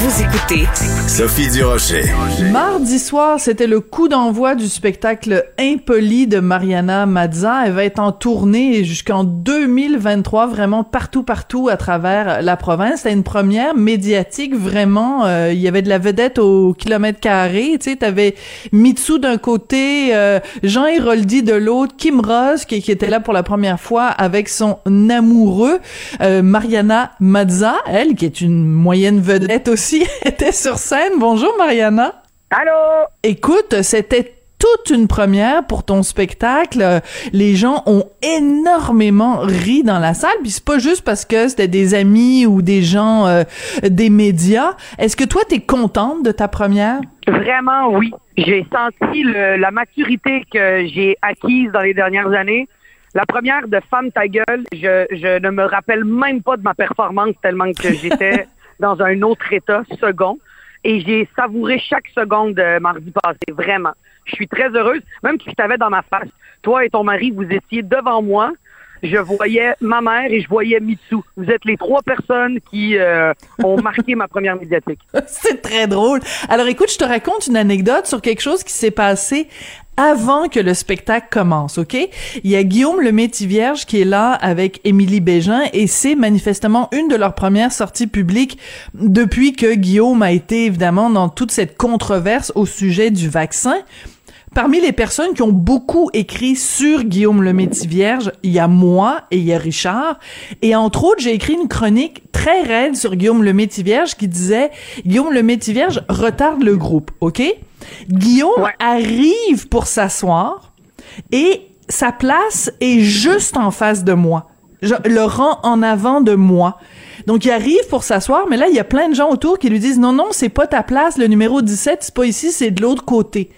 Vous écoutez Sophie Durocher. Mardi soir, c'était le coup d'envoi du spectacle Impoli de Mariana Mazza. Elle va être en tournée jusqu'en 2023, vraiment partout, partout à travers la province. C'était une première médiatique, vraiment. Euh, il y avait de la vedette au kilomètre carré. Tu sais, t'avais Mitsu d'un côté, euh, Jean Héroldi de l'autre, Kim Ross qui, qui, était là pour la première fois avec son amoureux, euh, Mariana Mazza, elle qui est une moyenne vedette aussi *laughs* était sur scène. Bonjour Mariana. Allô? Écoute, c'était toute une première pour ton spectacle. Les gens ont énormément ri dans la salle, puis c'est pas juste parce que c'était des amis ou des gens euh, des médias. Est-ce que toi t'es contente de ta première? Vraiment oui. J'ai senti la maturité que j'ai acquise dans les dernières années. La première de Femme ta gueule, je, je ne me rappelle même pas de ma performance tellement que j'étais *laughs* dans un autre état second. Et j'ai savouré chaque seconde de mardi passé, vraiment. Je suis très heureuse, même si je t'avais dans ma face. Toi et ton mari, vous étiez devant moi. Je voyais ma mère et je voyais Mitsu. Vous êtes les trois personnes qui euh, ont marqué ma première médiatique. *laughs* C'est très drôle. Alors écoute, je te raconte une anecdote sur quelque chose qui s'est passé avant que le spectacle commence, OK? Il y a Guillaume le Métis-Vierge qui est là avec Émilie Bégin et c'est manifestement une de leurs premières sorties publiques depuis que Guillaume a été évidemment dans toute cette controverse au sujet du vaccin. Parmi les personnes qui ont beaucoup écrit sur Guillaume le Métis-Vierge, il y a moi et il y a Richard. Et entre autres, j'ai écrit une chronique très raide sur Guillaume le Métis-Vierge qui disait Guillaume le Métis-Vierge retarde le groupe, OK? Guillaume arrive pour s'asseoir et sa place est juste en face de moi. Je le rang en avant de moi. Donc il arrive pour s'asseoir, mais là il y a plein de gens autour qui lui disent non non, c'est pas ta place, le numéro 17, c'est pas ici, c'est de l'autre côté.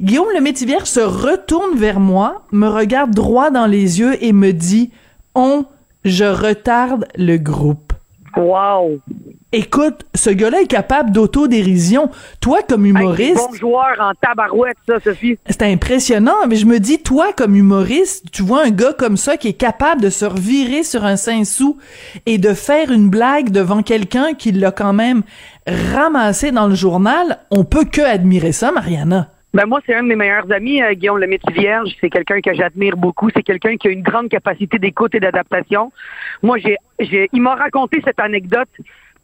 Guillaume le Métivier se retourne vers moi, me regarde droit dans les yeux et me dit "On, je retarde le groupe." Wow. Écoute, ce gars-là est capable d'autodérision. Toi, comme humoriste. bon joueur en tabarouette, ça, Sophie. C'est impressionnant, mais je me dis, toi, comme humoriste, tu vois un gars comme ça qui est capable de se revirer sur un cinq-sous et de faire une blague devant quelqu'un qui l'a quand même ramassé dans le journal. On peut que admirer ça, Mariana. Ben moi, c'est un de mes meilleurs amis, euh, Guillaume Lemaitre Vierge. C'est quelqu'un que j'admire beaucoup. C'est quelqu'un qui a une grande capacité d'écoute et d'adaptation. Moi, j'ai, j'ai, il m'a raconté cette anecdote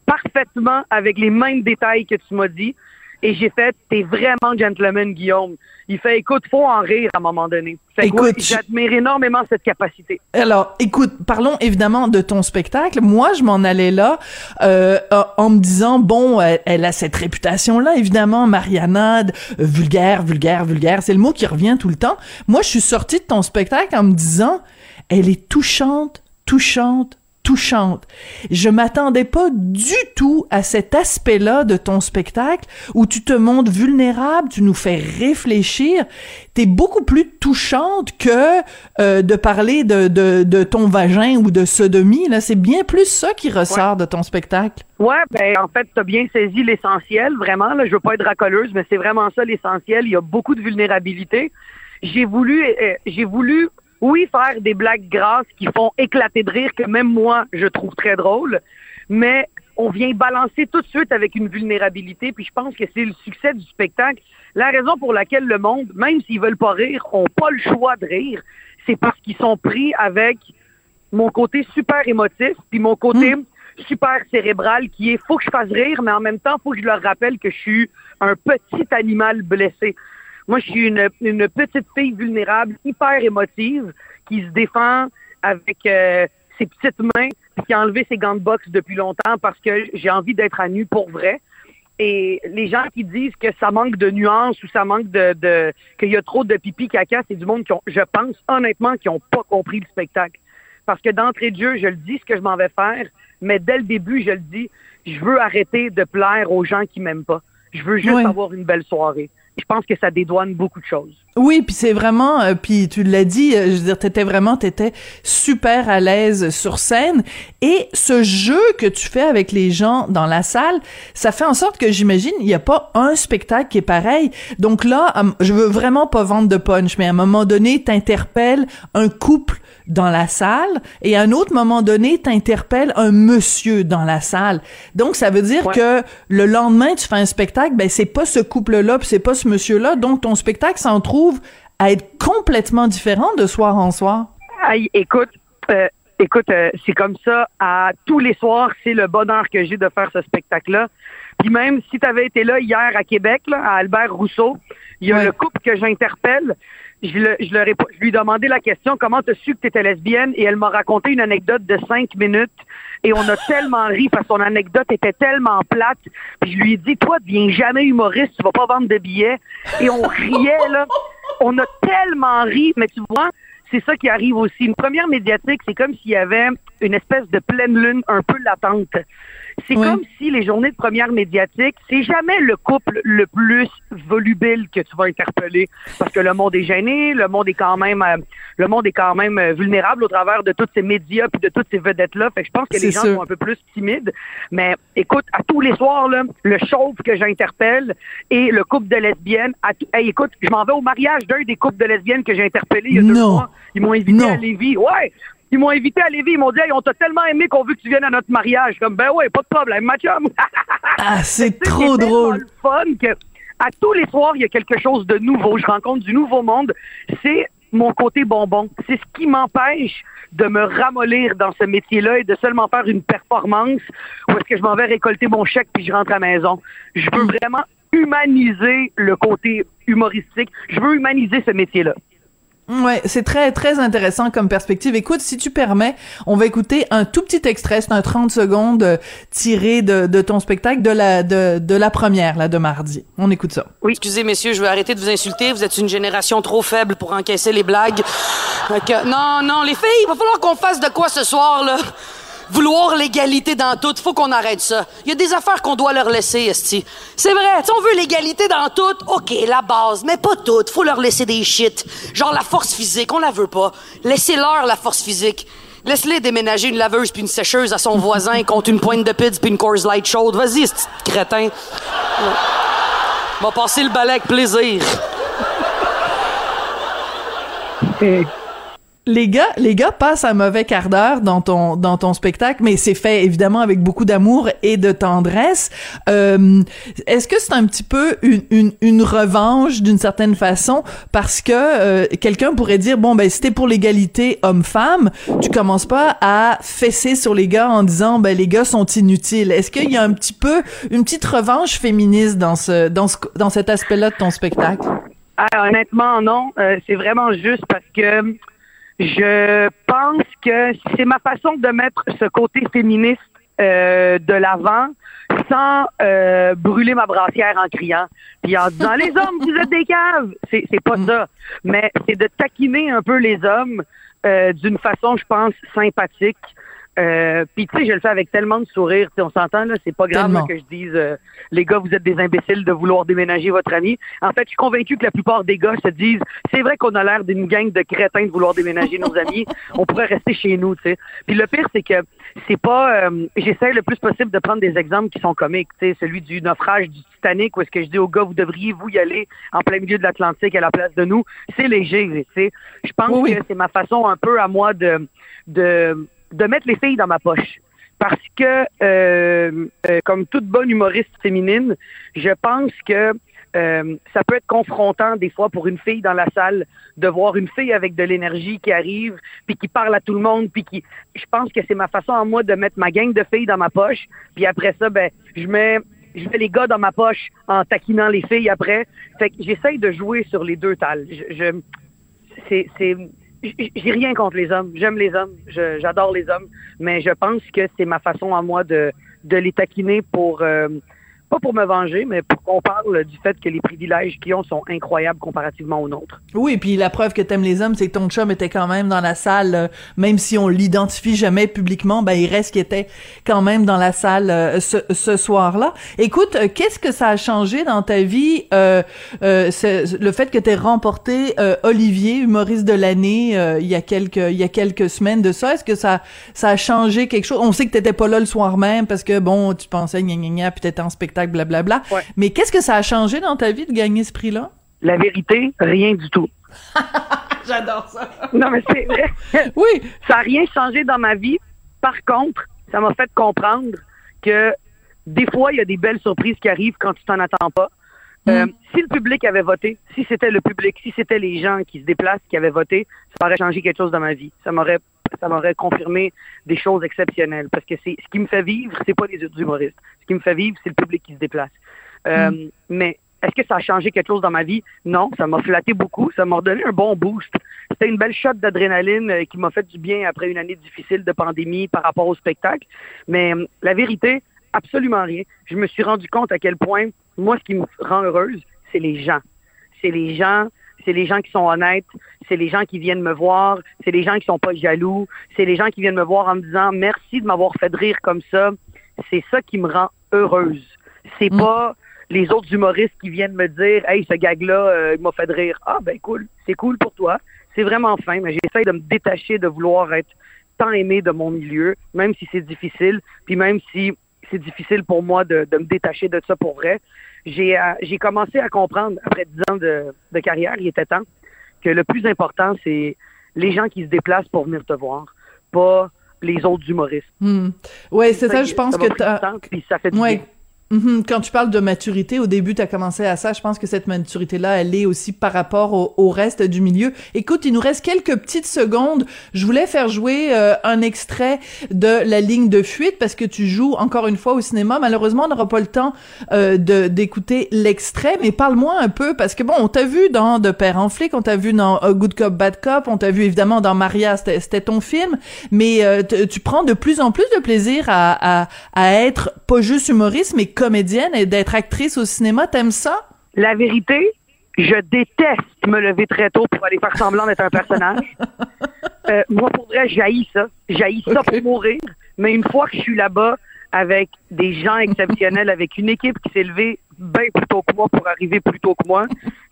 parfaitement avec les mêmes détails que tu m'as dit. Et j'ai fait, t'es vraiment gentleman, Guillaume. Il fait, écoute, faut en rire à un moment donné. écoute, j'admire énormément cette capacité. Alors, écoute, parlons évidemment de ton spectacle. Moi, je m'en allais là euh, en me disant, bon, elle, a cette réputation-là, évidemment, Marianade, vulgaire, vulgaire, vulgaire. C'est le mot qui revient tout le temps. Moi, je suis sortie de ton spectacle en me disant, elle est touchante, touchante, touchante. Je m'attendais pas du tout à cet aspect-là de ton spectacle où tu te montres vulnérable, tu nous fais réfléchir. T'es beaucoup plus touchante que euh, de parler de, de, ton vagin ou de sodomie. C'est bien plus ça qui ressort de ton spectacle. Ouais, ben en fait, t'as bien saisi l'essentiel, vraiment. Là, je veux pas être racoleuse, mais c'est vraiment ça l'essentiel. Il y a beaucoup de vulnérabilité. J'ai voulu, euh, j'ai voulu oui, faire des blagues grasses qui font éclater de rire, que même moi, je trouve très drôle, mais on vient balancer tout de suite avec une vulnérabilité, puis je pense que c'est le succès du spectacle. La raison pour laquelle le monde, même s'ils veulent pas rire, ont pas le choix de rire, c'est parce qu'ils sont pris avec mon côté super émotif, puis mon côté hmm. super cérébral qui est faut que je fasse rire, mais en même temps, faut que je leur rappelle que je suis un petit animal blessé. Moi, je suis une, une petite fille vulnérable, hyper émotive, qui se défend avec euh, ses petites mains, qui a enlevé ses gants de boxe depuis longtemps parce que j'ai envie d'être à nu pour vrai. Et les gens qui disent que ça manque de nuances ou ça manque de, de qu'il y a trop de pipi caca, c'est du monde qui ont, je pense honnêtement, qui n'ont pas compris le spectacle. Parce que d'entrée de jeu, je le dis ce que je m'en vais faire, mais dès le début, je le dis, je veux arrêter de plaire aux gens qui m'aiment pas. Je veux juste avoir une belle soirée je pense que ça dédouane beaucoup de choses. Oui, puis c'est vraiment, euh, puis tu l'as dit, euh, je veux dire, t'étais vraiment, t'étais super à l'aise sur scène, et ce jeu que tu fais avec les gens dans la salle, ça fait en sorte que j'imagine, il n'y a pas un spectacle qui est pareil. Donc là, je veux vraiment pas vendre de punch, mais à un moment donné, t'interpelles un couple dans la salle et à un autre moment donné, t'interpelles un monsieur dans la salle. Donc ça veut dire que le lendemain, tu fais un spectacle, ben c'est pas ce couple-là, puis c'est pas ce monsieur-là, donc ton spectacle s'en trouve à être complètement différent de soir en soir? écoute, euh, écoute, euh, c'est comme ça à tous les soirs, c'est le bonheur que j'ai de faire ce spectacle-là. Puis même si tu avais été là hier à Québec, là, à Albert Rousseau, il y a le couple que j'interpelle je, le, je, leur ai, je lui ai demandé la question comment tu as su que tu étais lesbienne? Et elle m'a raconté une anecdote de cinq minutes et on a *laughs* tellement ri parce que son anecdote était tellement plate. Puis je lui ai dit toi deviens jamais humoriste, tu vas pas vendre de billets et on riait là. *laughs* On a tellement ri, mais tu vois, c'est ça qui arrive aussi. Une première médiatique, c'est comme s'il y avait une espèce de pleine lune un peu latente. C'est comme si les journées de première médiatique, c'est jamais le couple le plus volubile que tu vas interpeller. Parce que le monde est gêné, le monde est quand même euh, le monde est quand même euh, vulnérable au travers de tous ces médias puis de toutes ces vedettes là. Fait que je pense que les gens sont un peu plus timides, mais écoute, à tous les soirs là, le chauve que j'interpelle et le couple de lesbiennes, à écoute, je m'en vais au mariage d'un des couples de lesbiennes que j'ai interpellé il y a deux mois. Ils m'ont invité à Lévis. Ouais, ils m'ont invité à Lévis. Ils m'ont dit, hey, on t'a tellement aimé qu'on veut que tu viennes à notre mariage. Comme, ben ouais, pas de problème, ma *laughs* ah, c'est trop drôle. fun que, à tous les soirs, il y a quelque chose de nouveau. Je rencontre du nouveau monde. C'est mon côté bonbon. C'est ce qui m'empêche de me ramollir dans ce métier-là et de seulement faire une performance où est-ce que je m'en vais récolter mon chèque puis je rentre à la maison. Je veux vraiment humaniser le côté humoristique. Je veux humaniser ce métier-là. Ouais, c'est très très intéressant comme perspective. Écoute, si tu permets, on va écouter un tout petit extrait, c'est un 30 secondes euh, tiré de, de, ton spectacle de la de, de la première là de mardi. On écoute ça. Oui, excusez messieurs, je vais arrêter de vous insulter, vous êtes une génération trop faible pour encaisser les blagues. non non, les filles, il va falloir qu'on fasse de quoi ce soir là vouloir l'égalité dans tout, faut qu'on arrête ça. Il y a des affaires qu'on doit leur laisser, esti. C'est vrai, si on veut l'égalité dans tout, OK, la base, mais pas toutes. Faut leur laisser des shit. Genre la force physique, on la veut pas. Laissez-leur la force physique. Laisse-les déménager une laveuse puis une sécheuse à son voisin contre une pointe de pizza puis une Coors Light chaude. Vas-y, ce crétin. Va passer le balai avec plaisir les gars, les gars passent un mauvais quart d'heure dans ton dans ton spectacle, mais c'est fait évidemment avec beaucoup d'amour et de tendresse. Euh, Est-ce que c'est un petit peu une, une, une revanche d'une certaine façon? Parce que euh, quelqu'un pourrait dire bon ben c'était pour l'égalité homme-femme, tu commences pas à fesser sur les gars en disant ben les gars sont inutiles. Est-ce qu'il y a un petit peu une petite revanche féministe dans ce dans ce dans cet aspect-là de ton spectacle? Ah, honnêtement, non. Euh, c'est vraiment juste parce que je pense que c'est ma façon de mettre ce côté féministe euh, de l'avant sans euh, brûler ma brassière en criant puis en disant les hommes vous êtes des caves! C'est c'est pas ça. Mais c'est de taquiner un peu les hommes euh, d'une façon je pense sympathique euh, Puis tu sais, je le fais avec tellement de sourire. on s'entend là, c'est pas grave que je dise euh, les gars, vous êtes des imbéciles de vouloir déménager votre ami. En fait, je suis convaincu que la plupart des gars se disent c'est vrai qu'on a l'air d'une gang de crétins de vouloir déménager nos *laughs* amis. On pourrait rester chez nous, tu sais. Puis le pire, c'est que c'est pas. Euh, j'essaie le plus possible de prendre des exemples qui sont comiques. Tu sais, celui du naufrage du Titanic où est-ce que je dis aux gars, vous devriez vous y aller en plein milieu de l'Atlantique à la place de nous. C'est léger, tu sais. Je pense que c'est ma façon un peu à moi de de de mettre les filles dans ma poche. Parce que, euh, euh, comme toute bonne humoriste féminine, je pense que euh, ça peut être confrontant des fois pour une fille dans la salle de voir une fille avec de l'énergie qui arrive, puis qui parle à tout le monde, puis qui... Je pense que c'est ma façon à moi de mettre ma gang de filles dans ma poche, puis après ça, ben, je mets je mets les gars dans ma poche en taquinant les filles après. Fait que j'essaye de jouer sur les deux tales. Je, je c'est, j'ai rien contre les hommes. J'aime les hommes. J'adore les hommes. Mais je pense que c'est ma façon à moi de, de les taquiner pour, euh, pas pour me venger, mais pour qu'on parle du fait que les privilèges qu'ils ont sont incroyables comparativement aux nôtres. Oui, et puis la preuve que t'aimes les hommes, c'est que ton chum était quand même dans la salle, euh, même si on l'identifie jamais publiquement, ben il reste qu'il était quand même dans la salle euh, ce, soir-là. Écoute, euh, qu'est-ce que ça a changé dans ta vie, le fait que t'aies remporté Olivier, humoriste de l'année, il y a quelques il y a quelques semaines de ça? Est-ce que ça ça a changé quelque chose? On sait que t'étais pas là le soir même parce que bon, tu pensais gna gna gna, puis t'étais en spectacle blablabla. Mais qu'est-ce que ça a changé dans ta vie de gagner ce prix-là? La vérité, rien du tout. *laughs* J'adore ça. non, mais c'est vrai. oui. Ça n'a rien changé dans ma vie. Par contre, ça m'a fait comprendre que des fois, il y a des belles surprises qui arrivent quand tu t'en attends pas. Euh, mm. si le public avait voté, si c'était le public, si c'était les gens qui se déplacent qui avaient voté, ça aurait changé quelque chose dans ma vie. Ça m'aurait ça m'aurait confirmé des choses exceptionnelles. Parce que c'est ce qui me fait vivre, c'est pas les humoristes. Ce qui me fait vivre, c'est le public qui se déplace. Euh, mm. Mais est-ce que ça a changé quelque chose dans ma vie? Non, ça m'a flatté beaucoup. Ça m'a donné un bon boost. C'était une belle shot d'adrénaline euh, qui m'a fait du bien après une année difficile de pandémie par rapport au spectacle. Mais euh, la vérité, absolument rien. Je me suis rendu compte à quel point, moi, ce qui me rend heureuse, c'est les gens. C'est les gens c'est les gens qui sont honnêtes, c'est les gens qui viennent me voir, c'est les gens qui sont pas jaloux, c'est les gens qui viennent me voir en me disant merci de m'avoir fait rire comme ça. c'est ça qui me rend heureuse. C'est mm. pas les autres humoristes qui viennent me dire Hey, ce gag-là, euh, il m'a fait rire. Ah ben cool, c'est cool pour toi. C'est vraiment fin, mais j'essaie de me détacher de vouloir être tant aimé de mon milieu, même si c'est difficile, puis même si c'est difficile pour moi de, me détacher de ça pour vrai. J'ai euh, j'ai commencé à comprendre, après dix ans de, de carrière, il était temps, que le plus important, c'est les gens qui se déplacent pour venir te voir, pas les autres humoristes. Ouais, c'est ça, je pense que Puis ça fait du Mhm. Quand tu parles de maturité, au début, tu as commencé à ça. Je pense que cette maturité-là, elle est aussi par rapport au, reste du milieu. Écoute, il nous reste quelques petites secondes. Je voulais faire jouer euh, un extrait de La ligne de fuite parce que tu joues encore une fois au cinéma. Malheureusement, on n'aura pas le temps euh, d'écouter l'extrait, mais parle-moi un peu parce que bon, on t'a vu dans De Père en flic, on t'a vu dans A Good Cop, Bad Cop, on t'a vu évidemment dans Maria, c'était ton film, mais euh, tu prends de plus en plus de plaisir à, à, à être pas juste humoriste, mais comédienne et d'être actrice au cinéma. T'aimes ça? La vérité, je déteste me lever très tôt pour aller faire semblant d'être un personnage. *laughs* euh, moi, pour vrai, j'haïs ça. J'haïs ça pour mourir. Mais une fois que je suis là-bas avec des gens exceptionnels, avec une équipe qui s'est levée bien plus tôt que moi pour arriver plus tôt que moi,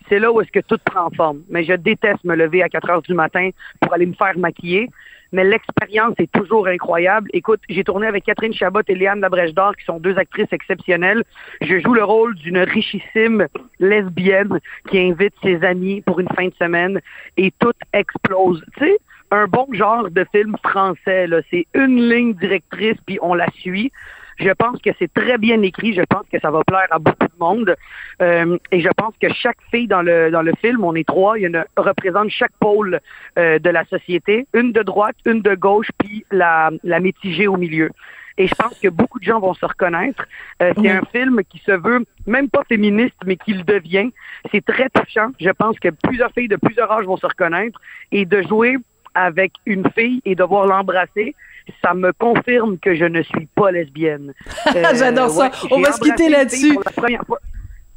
c'est là où est-ce que tout prend forme. Mais je déteste me lever à 4 heures du matin pour aller me faire maquiller mais l'expérience est toujours incroyable. Écoute, j'ai tourné avec Catherine Chabot et Léane Labrèche d'Or, qui sont deux actrices exceptionnelles. Je joue le rôle d'une richissime lesbienne qui invite ses amis pour une fin de semaine et tout explose. Tu sais, un bon genre de film français, là. C'est une ligne directrice, puis on la suit. Je pense que c'est très bien écrit. Je pense que ça va plaire à beaucoup de monde. Euh, et je pense que chaque fille dans le dans le film, on est trois, il y en a, représente chaque pôle euh, de la société, une de droite, une de gauche, puis la, la mitigée au milieu. Et je pense que beaucoup de gens vont se reconnaître. Euh, c'est un film qui se veut même pas féministe, mais qui le devient. C'est très touchant. Je pense que plusieurs filles de plusieurs âges vont se reconnaître. Et de jouer avec une fille et devoir l'embrasser, ça me confirme que je ne suis pas lesbienne. *laughs* J'adore ça. On va se quitter là-dessus.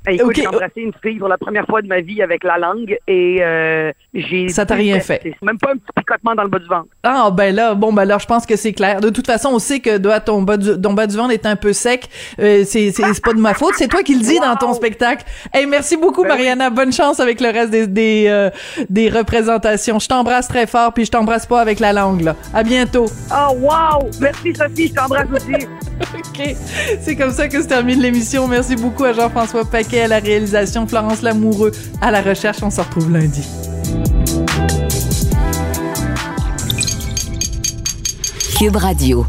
Écoute, j'ai embrassé une fille pour la première fois de ma vie avec la langue et euh, j'ai. Ça t'a rien fait. Même pas un petit picotement dans le bas du ventre. Ah ben là, bon ben alors je pense que c'est clair. De toute façon, on sait que doit ton bas du, ton bas du ventre est un peu sec. Euh, c'est c'est pas de ma faute. C'est toi qui le dis dans ton spectacle. Hey, merci beaucoup, ben Mariana. Bonne chance avec le reste des des, euh, des représentations. Je t'embrasse très fort, puis je t'embrasse pas avec la langue là. À bientôt. Oh wow, merci Sophie, je t'embrasse aussi. *laughs* ok, c'est comme ça que se termine l'émission. Merci beaucoup à Jean-François Paquet à la réalisation, Florence Lamoureux à la recherche. On se retrouve lundi. Cube Radio.